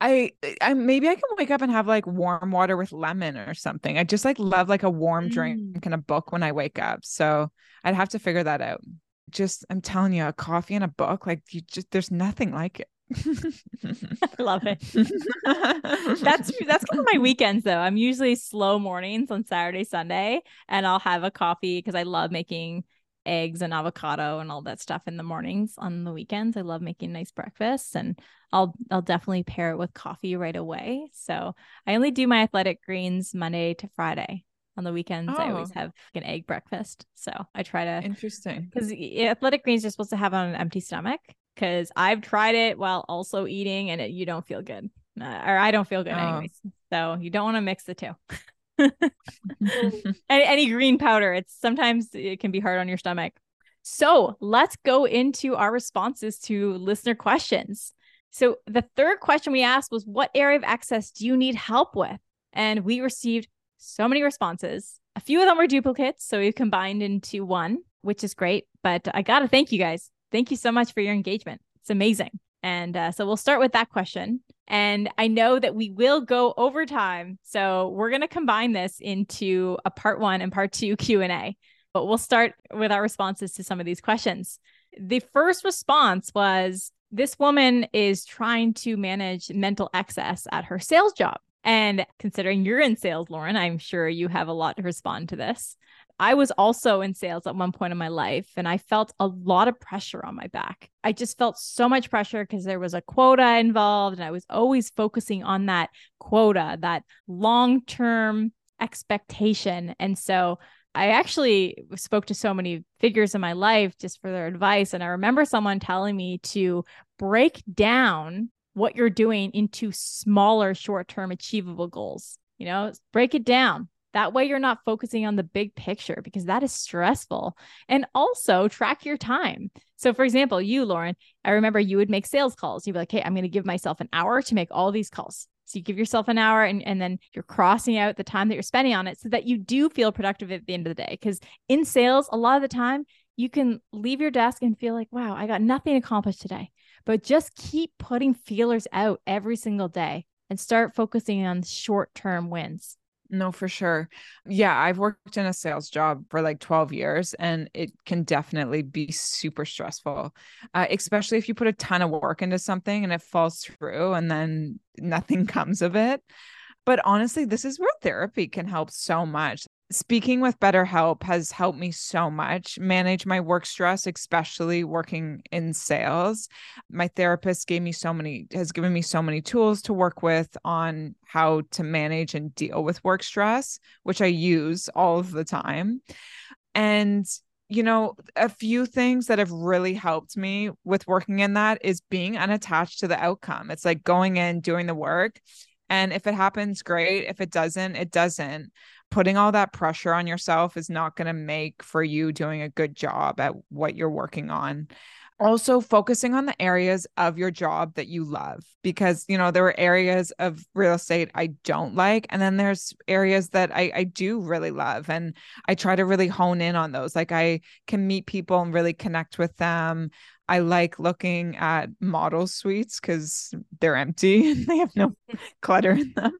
I, I maybe I can wake up and have like warm water with lemon or something. I just like love like a warm drink Mm. and a book when I wake up. So I'd have to figure that out. Just I'm telling you, a coffee and a book, like you just there's nothing like it. [LAUGHS] I love it. [LAUGHS] That's that's kind of my weekends though. I'm usually slow mornings on Saturday, Sunday, and I'll have a coffee because I love making eggs and avocado and all that stuff in the mornings on the weekends. I love making nice breakfasts and I'll I'll definitely pair it with coffee right away. So I only do my athletic greens Monday to Friday. On the weekends, I always Oh. have an egg breakfast. So I try to Interesting. because athletic greens you're supposed to have on an empty stomach because i've tried it while also eating and it, you don't feel good. Uh, or i don't feel good Oh. anyways so you don't want to mix the two. [LAUGHS] Any, any green powder it's sometimes it can be hard on your stomach. So let's go into our responses to listener questions. So the third question we asked was what area of excess do you need help with? And we received so many responses. A few of them were duplicates so we combined into one which is great but i gotta thank you guys thank you so much for your engagement. It's amazing. And uh, so we'll start with that question. And i know that we will go over time so we're going to combine this into a part one and part two [LAUGHS] q&a but we'll start with our responses to some of these questions. The first response was this woman is trying to manage mental excess at her sales job. And considering you're in sales lauren i'm sure you have a lot to respond to this I was also in sales at one point in my life and I felt a lot of pressure on my back. I just felt so much pressure because there was a quota involved and I was always focusing on that quota, that long term expectation. And so I actually spoke to so many figures in my life just for their advice. And I remember someone telling me to break down what you're doing into smaller short term achievable goals. You know, break it down. That way, you're not focusing on the big picture because that is stressful. And also track your time. So, for example, you, Lauren, I remember you would make sales calls. You'd be like, hey, I'm going to give myself an hour to make all these calls. So, you give yourself an hour and, and then you're crossing out the time that you're spending on it so that you do feel productive at the end of the day. Because in sales, a lot of the time, you can leave your desk and feel like, wow, I got nothing accomplished today. But just keep putting feelers out every single day and start focusing on short term wins. No, for sure. Yeah, I've worked in a sales job for like 12 years and it can definitely be super stressful, uh, especially if you put a ton of work into something and it falls through and then nothing [LAUGHS] comes of it. But honestly, this is where therapy can help so much. Speaking with BetterHelp has helped me so much manage my work stress, especially working in sales. My therapist gave me so many, has given me so many tools to work with on how to manage and deal with work stress, which I use all of the time. And you know, a few things that have really helped me with working in that is being unattached to the outcome. It's like going in, doing the work. And if it happens, great. If it doesn't, it doesn't. Putting all that pressure on yourself is not going to make for you doing a good job at what you're working on. Also focusing on the areas of your job that you love because you know there are areas of real estate i don't like and then there's areas that I, I do really love and i try to really hone in on those. Like i can meet people and really connect with them i like looking at model suites because they're empty [LAUGHS] and they have no [LAUGHS] clutter in them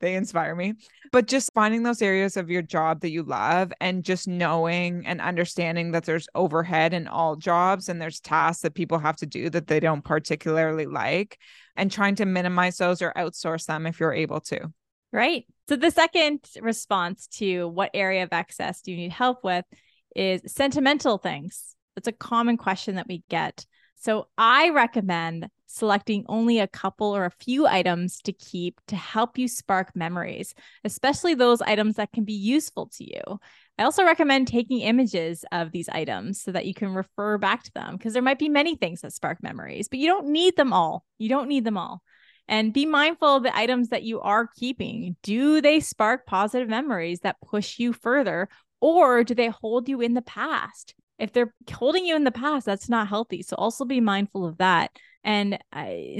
they inspire me but just finding those areas of your job that you love and just knowing and understanding that there's overhead in all jobs and there's tasks that people have to do that they don't particularly like and trying to minimize those or outsource them if you're able to. Right. So the second response to what area of excess do you need help with is sentimental things. It's a common question that we get. So I recommend selecting only a couple or a few items to keep to help you spark memories, especially those items that can be useful to you. I also recommend taking images of these items so that you can refer back to them because there might be many things that spark memories, but you don't need them all. You don't need them all. And be mindful of the items that you are keeping. Do they spark positive memories that push you further, or do they hold you in the past? If they're holding you in the past, that's not healthy. So also be mindful of that. And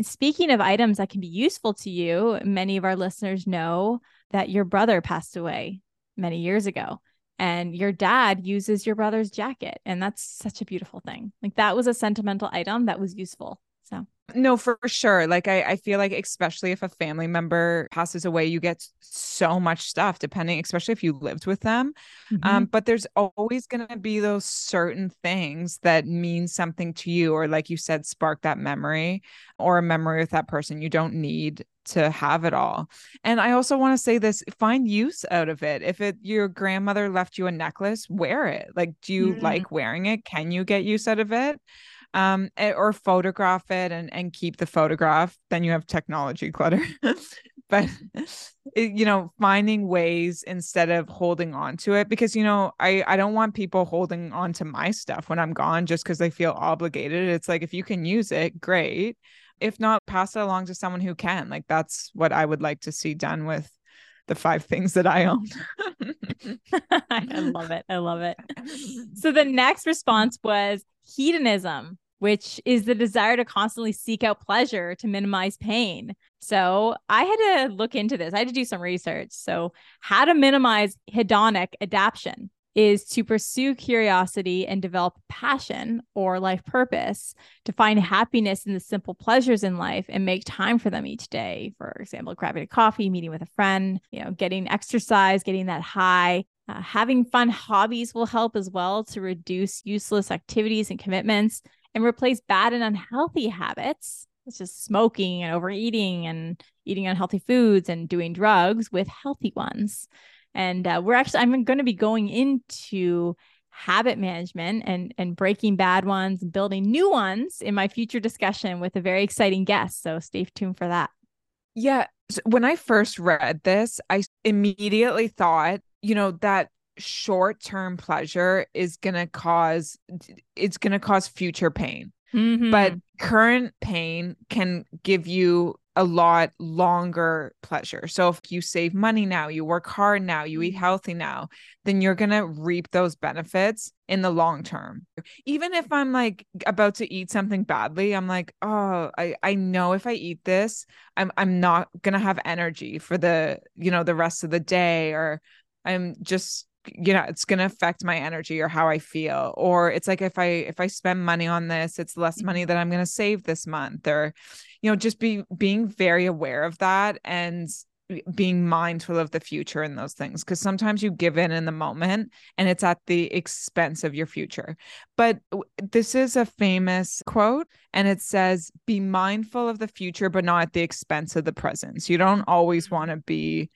speaking of items that can be useful to you, many of our listeners know that your brother passed away many years ago and your dad uses your brother's jacket and that's such a beautiful thing. Like that was a sentimental item that was useful so no for sure like I, I feel like especially if a family member passes away you get so much stuff depending especially if you lived with them mm-hmm. um but there's always going to be those certain things that mean something to you or like you said spark that memory or a memory with that person you don't need to have it all. And I also want to say this find use out of it. If it your grandmother left you a necklace, wear it. Like do you mm. like wearing it? Can you get use out of it? Um eh, or photograph it and and keep the photograph. Then you have technology clutter. [LAUGHS] but it, you know finding ways instead of holding on to it because you know i i don't want people holding on to my stuff when i'm gone just because they feel obligated. It's like if you can use it great. If not pass it along to someone who can. Like that's what i would like to see done with the five things that i own. [LAUGHS] I love it. I love it. [LAUGHS] So the next response was hedonism which is the desire to constantly seek out pleasure to minimize pain. So I had to look into this. I had to do some research. So, how to minimize hedonic adaptation is to pursue curiosity and develop passion or life purpose to find happiness in the simple pleasures in life and make time for them each day. For example, grabbing a coffee, meeting with a friend, you know, getting exercise, getting that high. Uh, having fun hobbies will help as well to reduce useless activities and commitments and replace bad and unhealthy habits, such as smoking and overeating and eating unhealthy foods and doing drugs with healthy ones. And uh, we're actually, I'm going to be going into habit management and and breaking bad ones and building new ones in my future discussion with a very exciting guest. So stay tuned for that. Yeah, when I first read this, I immediately thought, you know, that short-term pleasure is going to cause it's going to cause future pain. Mm-hmm. But current pain can give you a lot longer pleasure. So if you save money now, you work hard now, you eat mm-hmm. healthy now, then you're going to reap those benefits in the long term. Even if I'm like about to eat something badly, I'm like, "Oh, I I know if I eat this, I'm I'm not going to have energy for the, you know, the rest of the day or I'm just you know it's going to affect my energy or how i feel or it's like if i if i spend money on this it's less money mm-hmm. that i'm going to save this month or you know just be being very aware of that and being mindful of the future and those things because sometimes you give in in the moment and it's at the expense of your future but this is a famous quote and it says be mindful of the future but not at the expense of the present so you don't always mm-hmm. want to be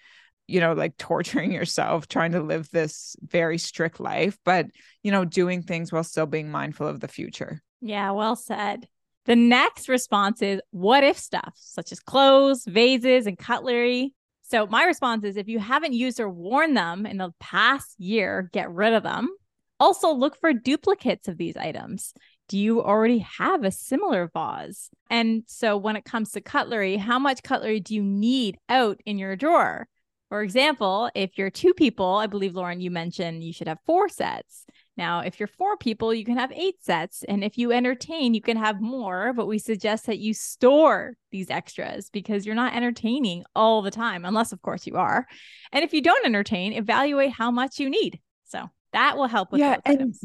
you know, like torturing yourself trying to live this very strict life, but, you know, doing things while still being mindful of the future. Yeah, well said. The next response is what if stuff, such as clothes, vases, and cutlery. So, my response is if you haven't used or worn them in the past year, get rid of them. Also, look for duplicates of these items. Do you already have a similar vase? And so, when it comes to cutlery, how much cutlery do you need out in your drawer? For example, if you're two people, I believe, Lauren, you mentioned you should have four sets. Now, if you're four people, you can have eight sets. And if you entertain, you can have more, but we suggest that you store these extras because you're not entertaining all the time, unless, of course, you are. And if you don't entertain, evaluate how much you need. So that will help with yeah, and, items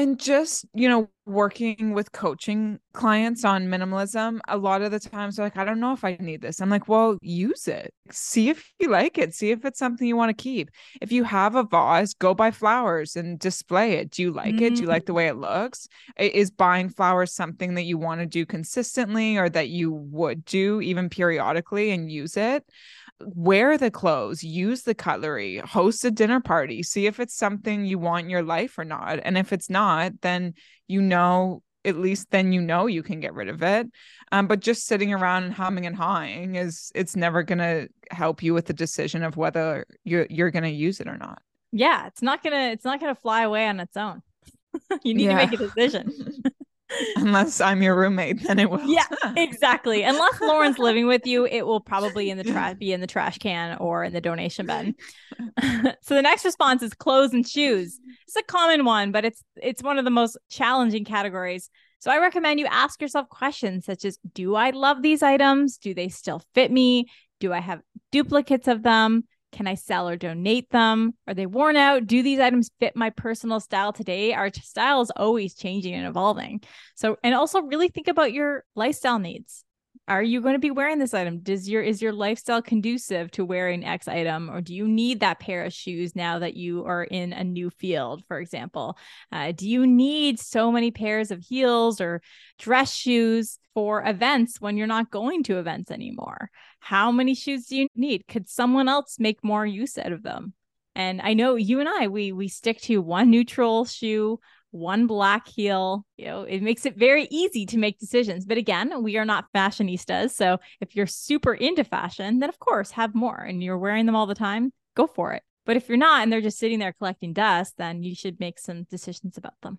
and just you know working with coaching clients on minimalism a lot of the times they're like i don't know if i need this. I'm like well use it. See if you like it. See if it's something you want to keep. If you have a vase go buy flowers and display it. Do you like mm-hmm. it? Do you like the way it looks? Is buying flowers something that you want to do consistently or that you would do even periodically and use it wear the clothes, use the cutlery, host a dinner party, see if it's something you want in your life or not. And if it's not, then you know, at least then you know you can get rid of it. Um, but just sitting around and humming and hawing is it's never gonna help you with the decision of whether you're you're gonna use it or not. Yeah, it's not gonna it's not gonna fly away on its own. [LAUGHS] you need yeah. to make a decision. [LAUGHS] Unless I'm your roommate, then it will. Yeah, [LAUGHS] exactly. Unless Lauren's living with you, it will probably in the trash be in the trash can or in the donation bin. [LAUGHS] so the next response is clothes and shoes. It's a common one, but it's it's one of the most challenging categories. So I recommend you ask yourself questions such as Do I love these items? Do they still fit me? Do I have duplicates of them? Can I sell or donate them? Are they worn out? Do these items fit my personal style today? Our style is always changing and evolving. So, and also really think about your lifestyle needs are you going to be wearing this item? Does your is your lifestyle conducive to wearing x item or do you need that pair of shoes now that you are in a new field for example? Uh, do you need so many pairs of heels or dress shoes for events when you're not going to events anymore? How many shoes do you need? Could someone else make more use out of them? And i know you and i we we stick to one neutral shoe one black heel. You know, it makes it very easy to make decisions. But again, we are not fashionistas. So if you're super into fashion, then of course have more and you're wearing them all the time, go for it. But if you're not and they're just sitting there collecting dust, then you should make some decisions about them.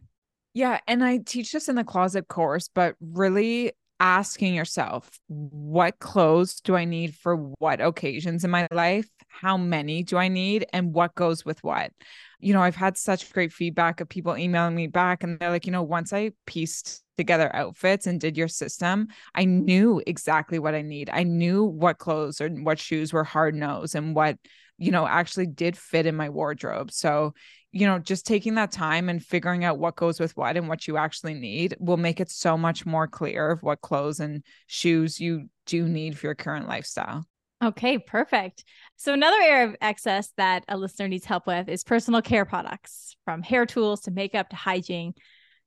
Yeah. And I teach this in the closet course, but really asking yourself, what clothes do I need for what occasions in my life? How many do I need? And what goes with what? you know, I've had such great feedback of people emailing me back and they're like, you know, once I pieced together outfits and did your system, I knew exactly what I need. I knew what clothes or what shoes were hard nose and what, you know, actually did fit in my wardrobe. So, you know, just taking that time and figuring out what goes with what and what you actually need will make it so much more clear of what clothes and shoes you do need for your current lifestyle. Okay, perfect. So, another area of excess that a listener needs help with is personal care products from hair tools to makeup to hygiene.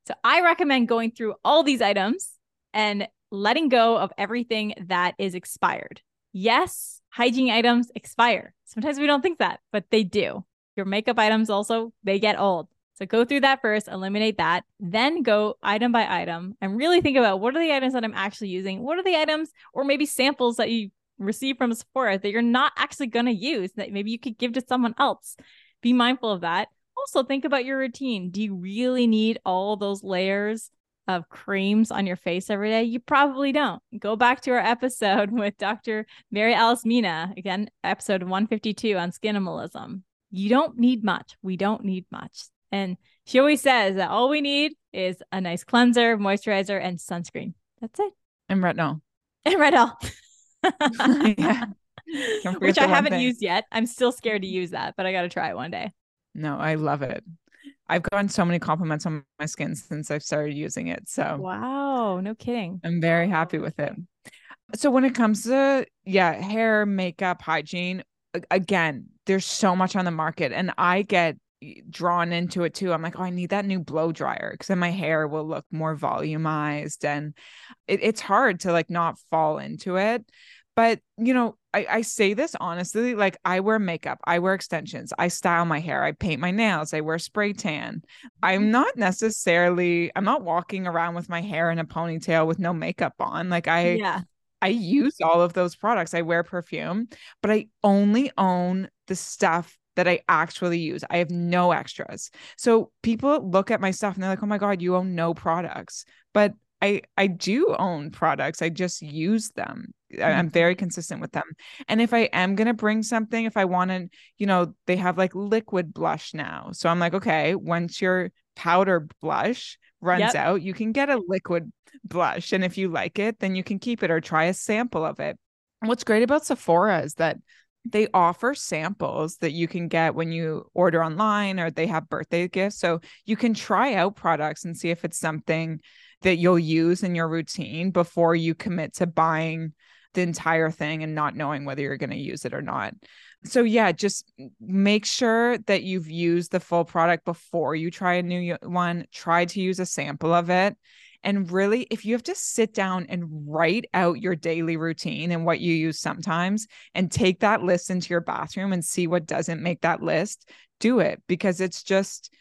So, I recommend going through all these items and letting go of everything that is expired. Yes, hygiene items expire. Sometimes we don't think that, but they do. Your makeup items also, they get old. So go through that first, eliminate that, then go item by item and really think about what are the items that I'm actually using? What are the items or maybe samples that you receive from Sephora that you're not actually going to use that maybe you could give to someone else. Be mindful of that. Also, think about your routine. Do you really need all those layers of creams on your face every day? You probably don't. Go back to our episode [LAUGHS] with Dr. Mary Alice Mina, again, episode 152 on skinimalism. You don't need much. We don't need much. And she always says that all we need is a nice cleanser, moisturizer, and sunscreen. That's it. And retinol. [LAUGHS] And retinol. [LAUGHS] yeah. [LAUGHS] Which I haven't thing. used yet. I'm still scared to use that, but I got to try it one day. No, I love it. I've gotten so many compliments on my skin since I've started using it. So, wow, no kidding. I'm very happy with it. So, when it comes to, yeah, hair, makeup, hygiene, again, there's so much on the market, and I get drawn into it too. I'm like, oh, I need that new blow dryer because then my hair will look more volumized. And it, it's hard to like not fall into it. But, you know, I, I say this honestly like, I wear makeup, I wear extensions, I style my hair, I paint my nails, I wear spray tan. I'm mm-hmm. not necessarily, I'm not walking around with my hair in a ponytail with no makeup on. Like, I, yeah. I use all of those products. I wear perfume, but I only own the stuff that I actually use. I have no extras. So people look at my stuff and they're like, "Oh my god, you own no products." But I I do own products. I just use them. I'm very mm-hmm. consistent with them. And if I am going to bring something, if I want to, you know, they have like liquid blush now. So I'm like, okay, once your powder blush runs yep. out, you can get a liquid blush. And if you like it, then you can keep it or try a sample of it. what's great about Sephora is that they offer samples that you can get when you order online or they have birthday gifts. So you can try out products and see if it's something that you'll use in your routine before you commit to buying the entire thing and not knowing whether you're going to use it or not. So yeah, just make sure that you've used the full product before you try a new one. Try to use a sample of it and really, if you have to sit down and write out your daily routine and what you use sometimes and take that list into your bathroom and see what doesn't make that list, do it because it's just,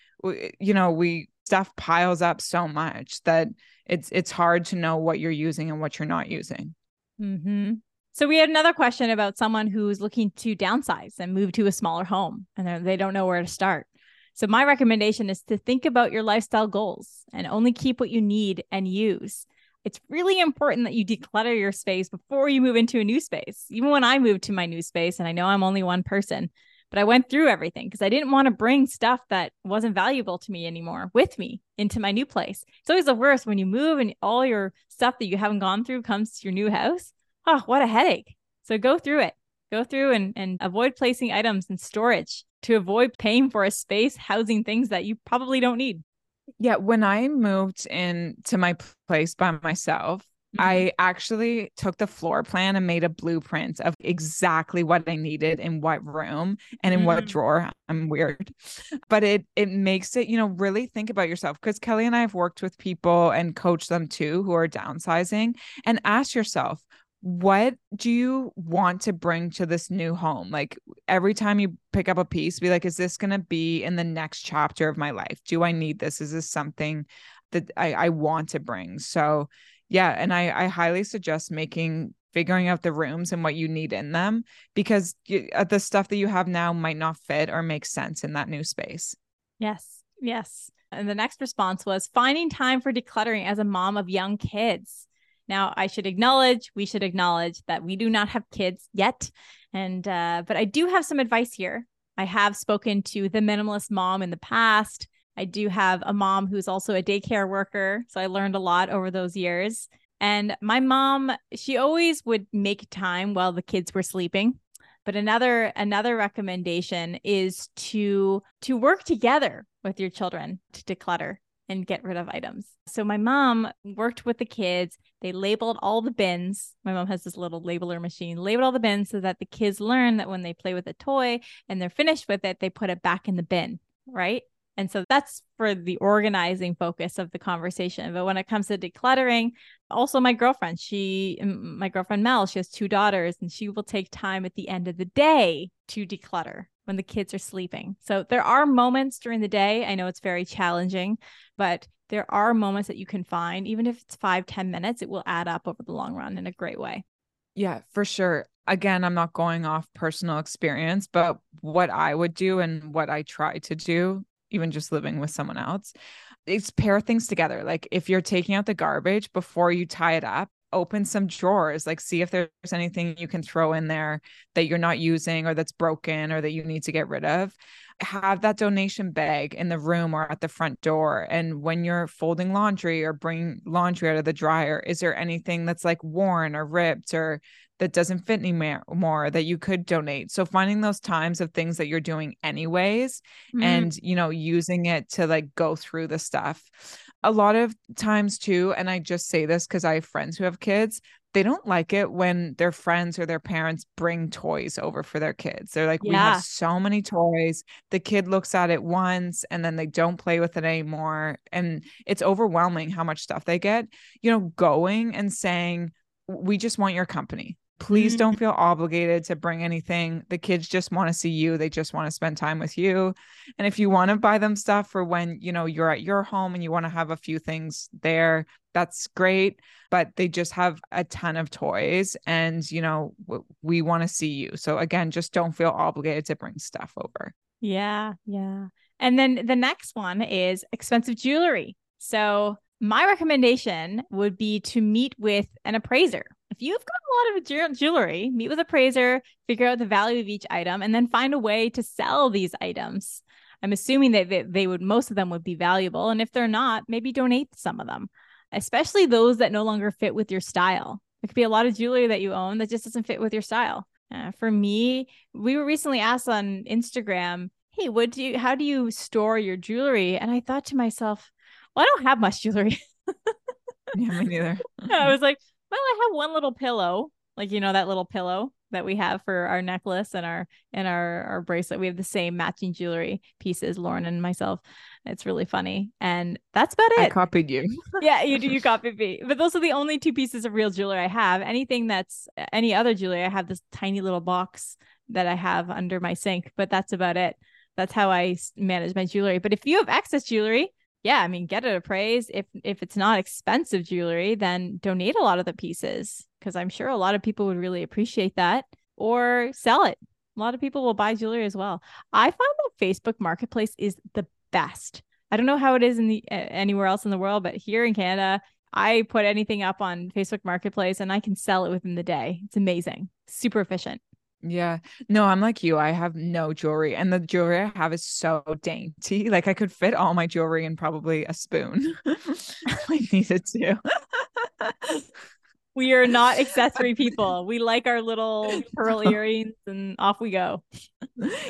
you know, we stuff piles up so much that it's it's hard to know what you're using and what you're not using. Mm-hmm. So we had another question about someone who's looking to downsize and move to a smaller home, and they don't know where to start. So, my recommendation is to think about your lifestyle goals and only keep what you need and use. It's really important that you declutter your space before you move into a new space. Even when I moved to my new space, and I know I'm only one person, but I went through everything because I didn't want to bring stuff that wasn't valuable to me anymore with me into my new place. It's always the worst when you move and all your stuff that you haven't gone through comes to your new house. Oh, what a headache. So go through it. Go through and, and avoid placing items in storage to avoid paying for a space housing things that you probably don't need. Yeah, when I moved in to my place by myself, Mm-hmm. I actually took the floor plan and made a blueprint of exactly what I needed in what room and in mm-hmm. what drawer. I'm weird. But it it makes it, you know, really think about yourself because Kelly and I have worked with people and coached them too who are downsizing and ask yourself, what do you want to bring to this new home? Like every time you pick up a piece, be like, is this going to be in the next chapter of my life? Do I need this? Is this something that I, I want to bring? So yeah and i i highly suggest making figuring out the rooms and what you need in them because you, uh, the stuff that you have now might not fit or make sense in that new space yes yes and the next response was finding time for decluttering as a mom of young kids now i should acknowledge we should acknowledge that we do not have kids yet and uh, but i do have some advice here i have spoken to the minimalist mom in the past I do have a mom who's also a daycare worker. So I learned a lot over those years. And my mom, she always would make time while the kids were sleeping. But another another recommendation is to to work together with your children to declutter and get rid of items. So my mom worked with the kids. They labeled all the bins. My mom has this little labeler machine, labeled all the bins so that the kids learn that when they play with a toy and they're finished with it, they put it back in the bin, right? And so that's for the organizing focus of the conversation. But when it comes to decluttering, also my girlfriend, she, my girlfriend Mel, she has two daughters and she will take time at the end of the day to declutter when the kids are sleeping. So there are moments during the day. I know it's very challenging, but there are moments that you can find, even if it's five, ten minutes, it will add up over the long run in a great way. Yeah, for sure. Again, I'm not going off personal experience, but what I would do and what I try to do even just living with someone else is pair things together like if you're taking out the garbage before you tie it up open some drawers like see if there's anything you can throw in there that you're not using or that's broken or that you need to get rid of have that donation bag in the room or at the front door and when you're folding laundry or bring laundry out of the dryer is there anything that's like worn or ripped or that doesn't fit anymore that you could donate. So finding those times of things that you're doing anyways mm-hmm. and you know using it to like go through the stuff. A lot of times too and I just say this cuz I have friends who have kids, they don't like it when their friends or their parents bring toys over for their kids. They're like, yeah. we have so many toys. The kid looks at it once and then they don't play with it anymore. And it's overwhelming how much stuff they get. You know, going and saying, we just want your company. Please don't mm-hmm. feel obligated to bring anything. The kids just want to see you. They just want to spend time with you. And if you want to buy them stuff for when, you know, you're at your home and you want to have a few things there, that's great, but they just have a ton of toys and, you know, we want to see you. So again, just don't feel obligated to bring stuff over. Yeah, yeah. And then the next one is expensive jewelry. So my recommendation would be to meet with an appraiser if you've got a lot of jewelry, meet with appraiser, figure out the value of each item, and then find a way to sell these items. I'm assuming that they, they would, most of them would be valuable. And if they're not, maybe donate some of them, especially those that no longer fit with your style. There could be a lot of jewelry that you own that just doesn't fit with your style. Uh, for me, we were recently asked on Instagram, "Hey, what do you? How do you store your jewelry?" And I thought to myself, "Well, I don't have much jewelry." [LAUGHS] yeah, me neither. I was like, well, I have one little pillow, like you know that little pillow that we have for our necklace and our and our our bracelet. We have the same matching jewelry pieces, Lauren and myself. It's really funny, and that's about it. I copied you. [LAUGHS] yeah, you do. You [LAUGHS] copied me, but those are the only two pieces of real jewelry I have. Anything that's any other jewelry, I have this tiny little box that I have under my sink, but that's about it. That's how I manage my jewelry. But if you have excess jewelry, yeah, I mean, get it appraised. If if it's not expensive jewelry, then donate a lot of the pieces because I'm sure a lot of people would really appreciate that or sell it. A lot of people will buy jewelry as well. I find that Facebook Marketplace is the best. I don't know how it is in the uh, anywhere else in the world, but here in Canada, I put anything up on Facebook Marketplace and I can sell it within the day. It's amazing. Super efficient. Yeah. No, I'm like you. I have no jewelry, and the jewelry I have is so dainty. Like I could fit all my jewelry in probably a spoon. [LAUGHS] I needed to. we are not [LAUGHS] accessory people. We like our little pearl [LAUGHS] earrings and off we go.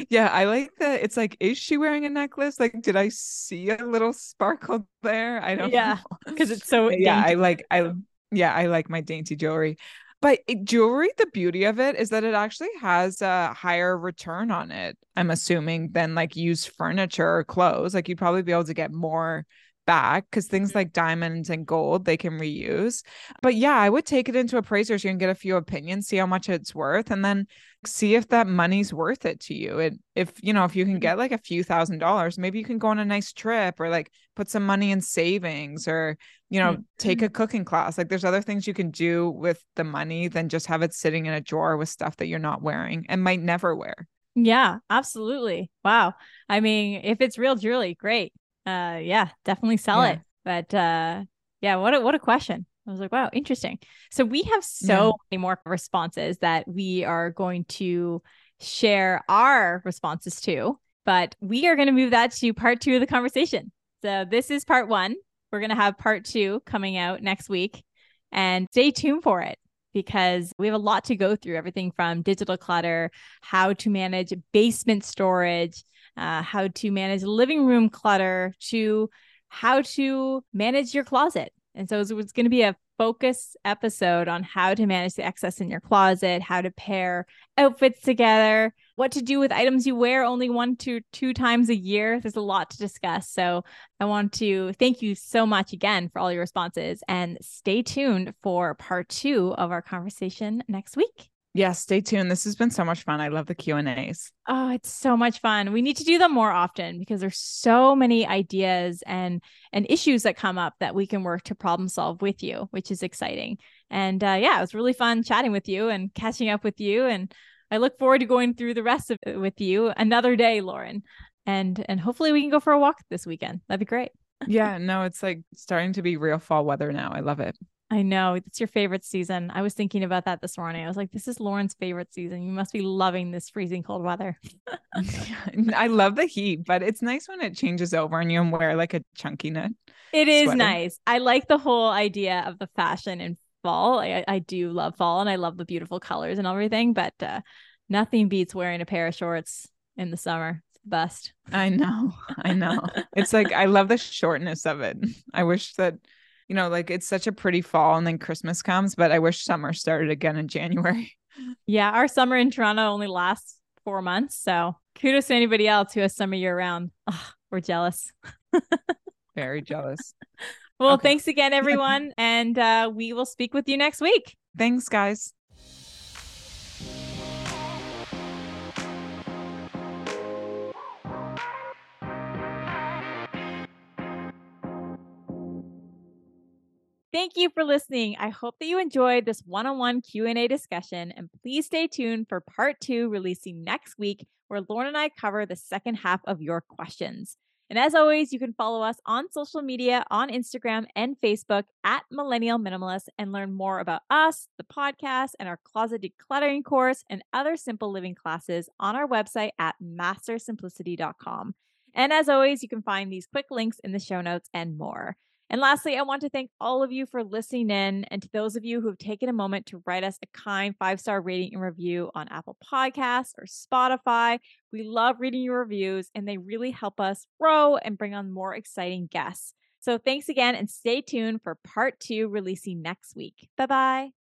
Yeah, I like that. It's like, is she wearing a necklace? Like, did I see a little sparkle there? I don't yeah, because it's so yeah, I like I yeah, I like my dainty jewelry. But it, jewelry, the beauty of it is that it actually has a higher return on it. I'm assuming than like used furniture or clothes. Like you'd probably be able to get more back because things mm-hmm. like diamonds and gold they can reuse. But yeah, I would take it into appraisers. You can get a few opinions, see how much it's worth, and then see if that money's worth it to you. It if you know if you can mm-hmm. get like a few thousand dollars, maybe you can go on a nice trip or like put some money in savings or you know take a mm-hmm. cooking class. Like there's other things you can do with the money than just have it sitting in a drawer with stuff that you're not wearing and might never wear. Yeah, absolutely. Wow. I mean, if it's real jewelry, great uh yeah definitely sell yeah. it. But uh yeah what a what a question. I was like wow interesting. So we have so yeah. many more responses that we are going to share our responses to but we are going to move that to part two of the conversation. So this is part one. We're going to have part two coming out next week and stay tuned for it because we have a lot to go through everything from digital clutter how to manage basement storage uh, how to manage living room clutter, to how to manage your closet. And so it's, it's going to be a focus episode on how to manage the excess in your closet, how to pair outfits together, what to do with items you wear only one to two times a year. There's a lot to discuss. So I want to thank you so much again for all your responses and stay tuned for part two of our conversation next week yeah stay tuned. This has been so much fun. I love the q and a's. Oh it's so much fun. We need to do them more often because there's so many ideas and and issues that come up that we can work to problem solve with you which is exciting. And uh, yeah it was really fun chatting with you and catching up with you. And i look forward to going through the rest of it with you another day lauren. And and hopefully we can go for a walk this weekend. That'd be great. Yeah no it's like starting to be real fall weather now. I love it I know it's your favorite season. I was thinking about that this morning. I was like, this is Lauren's favorite season. You must be loving this freezing cold weather. [LAUGHS] I love the heat, but it's nice when it changes over and you wear like a chunky knit. It is sweater. nice. I like the whole idea of the fashion in fall. I, I do love fall and I love the beautiful colors and everything, but uh, nothing beats wearing a pair of shorts in the summer. It's best. I know. I know. it's like, I love the shortness of it. [LAUGHS] I wish that you know, like it's such a pretty fall and then Christmas comes, but I wish summer started again in January. [LAUGHS] Yeah, our summer in Toronto only lasts four months. So kudos to anybody else who has summer year round. Oh, we're jealous. [LAUGHS] Very jealous. Well, okay. thanks again, everyone. and uh, we will speak with you next week. Thanks, guys. Thank you for listening. I hope that you enjoyed this one-on-one Q&A discussion and please stay tuned for part 2 releasing next week where Lauren and I cover the second half of your questions. And as always, you can follow us on social media on Instagram and Facebook at Millennial Minimalist and learn more about us, the podcast, and our closet decluttering course and other simple living classes on our website at mastersimplicity.com. And as always, you can find these quick links in the show notes and more. And lastly, I want to thank all of you for listening in and to those of you who have taken a moment to write us a kind five star rating and review on Apple Podcasts or Spotify. We love reading your reviews and they really help us grow and bring on more exciting guests. So thanks again and stay tuned for part two releasing next week. Bye bye.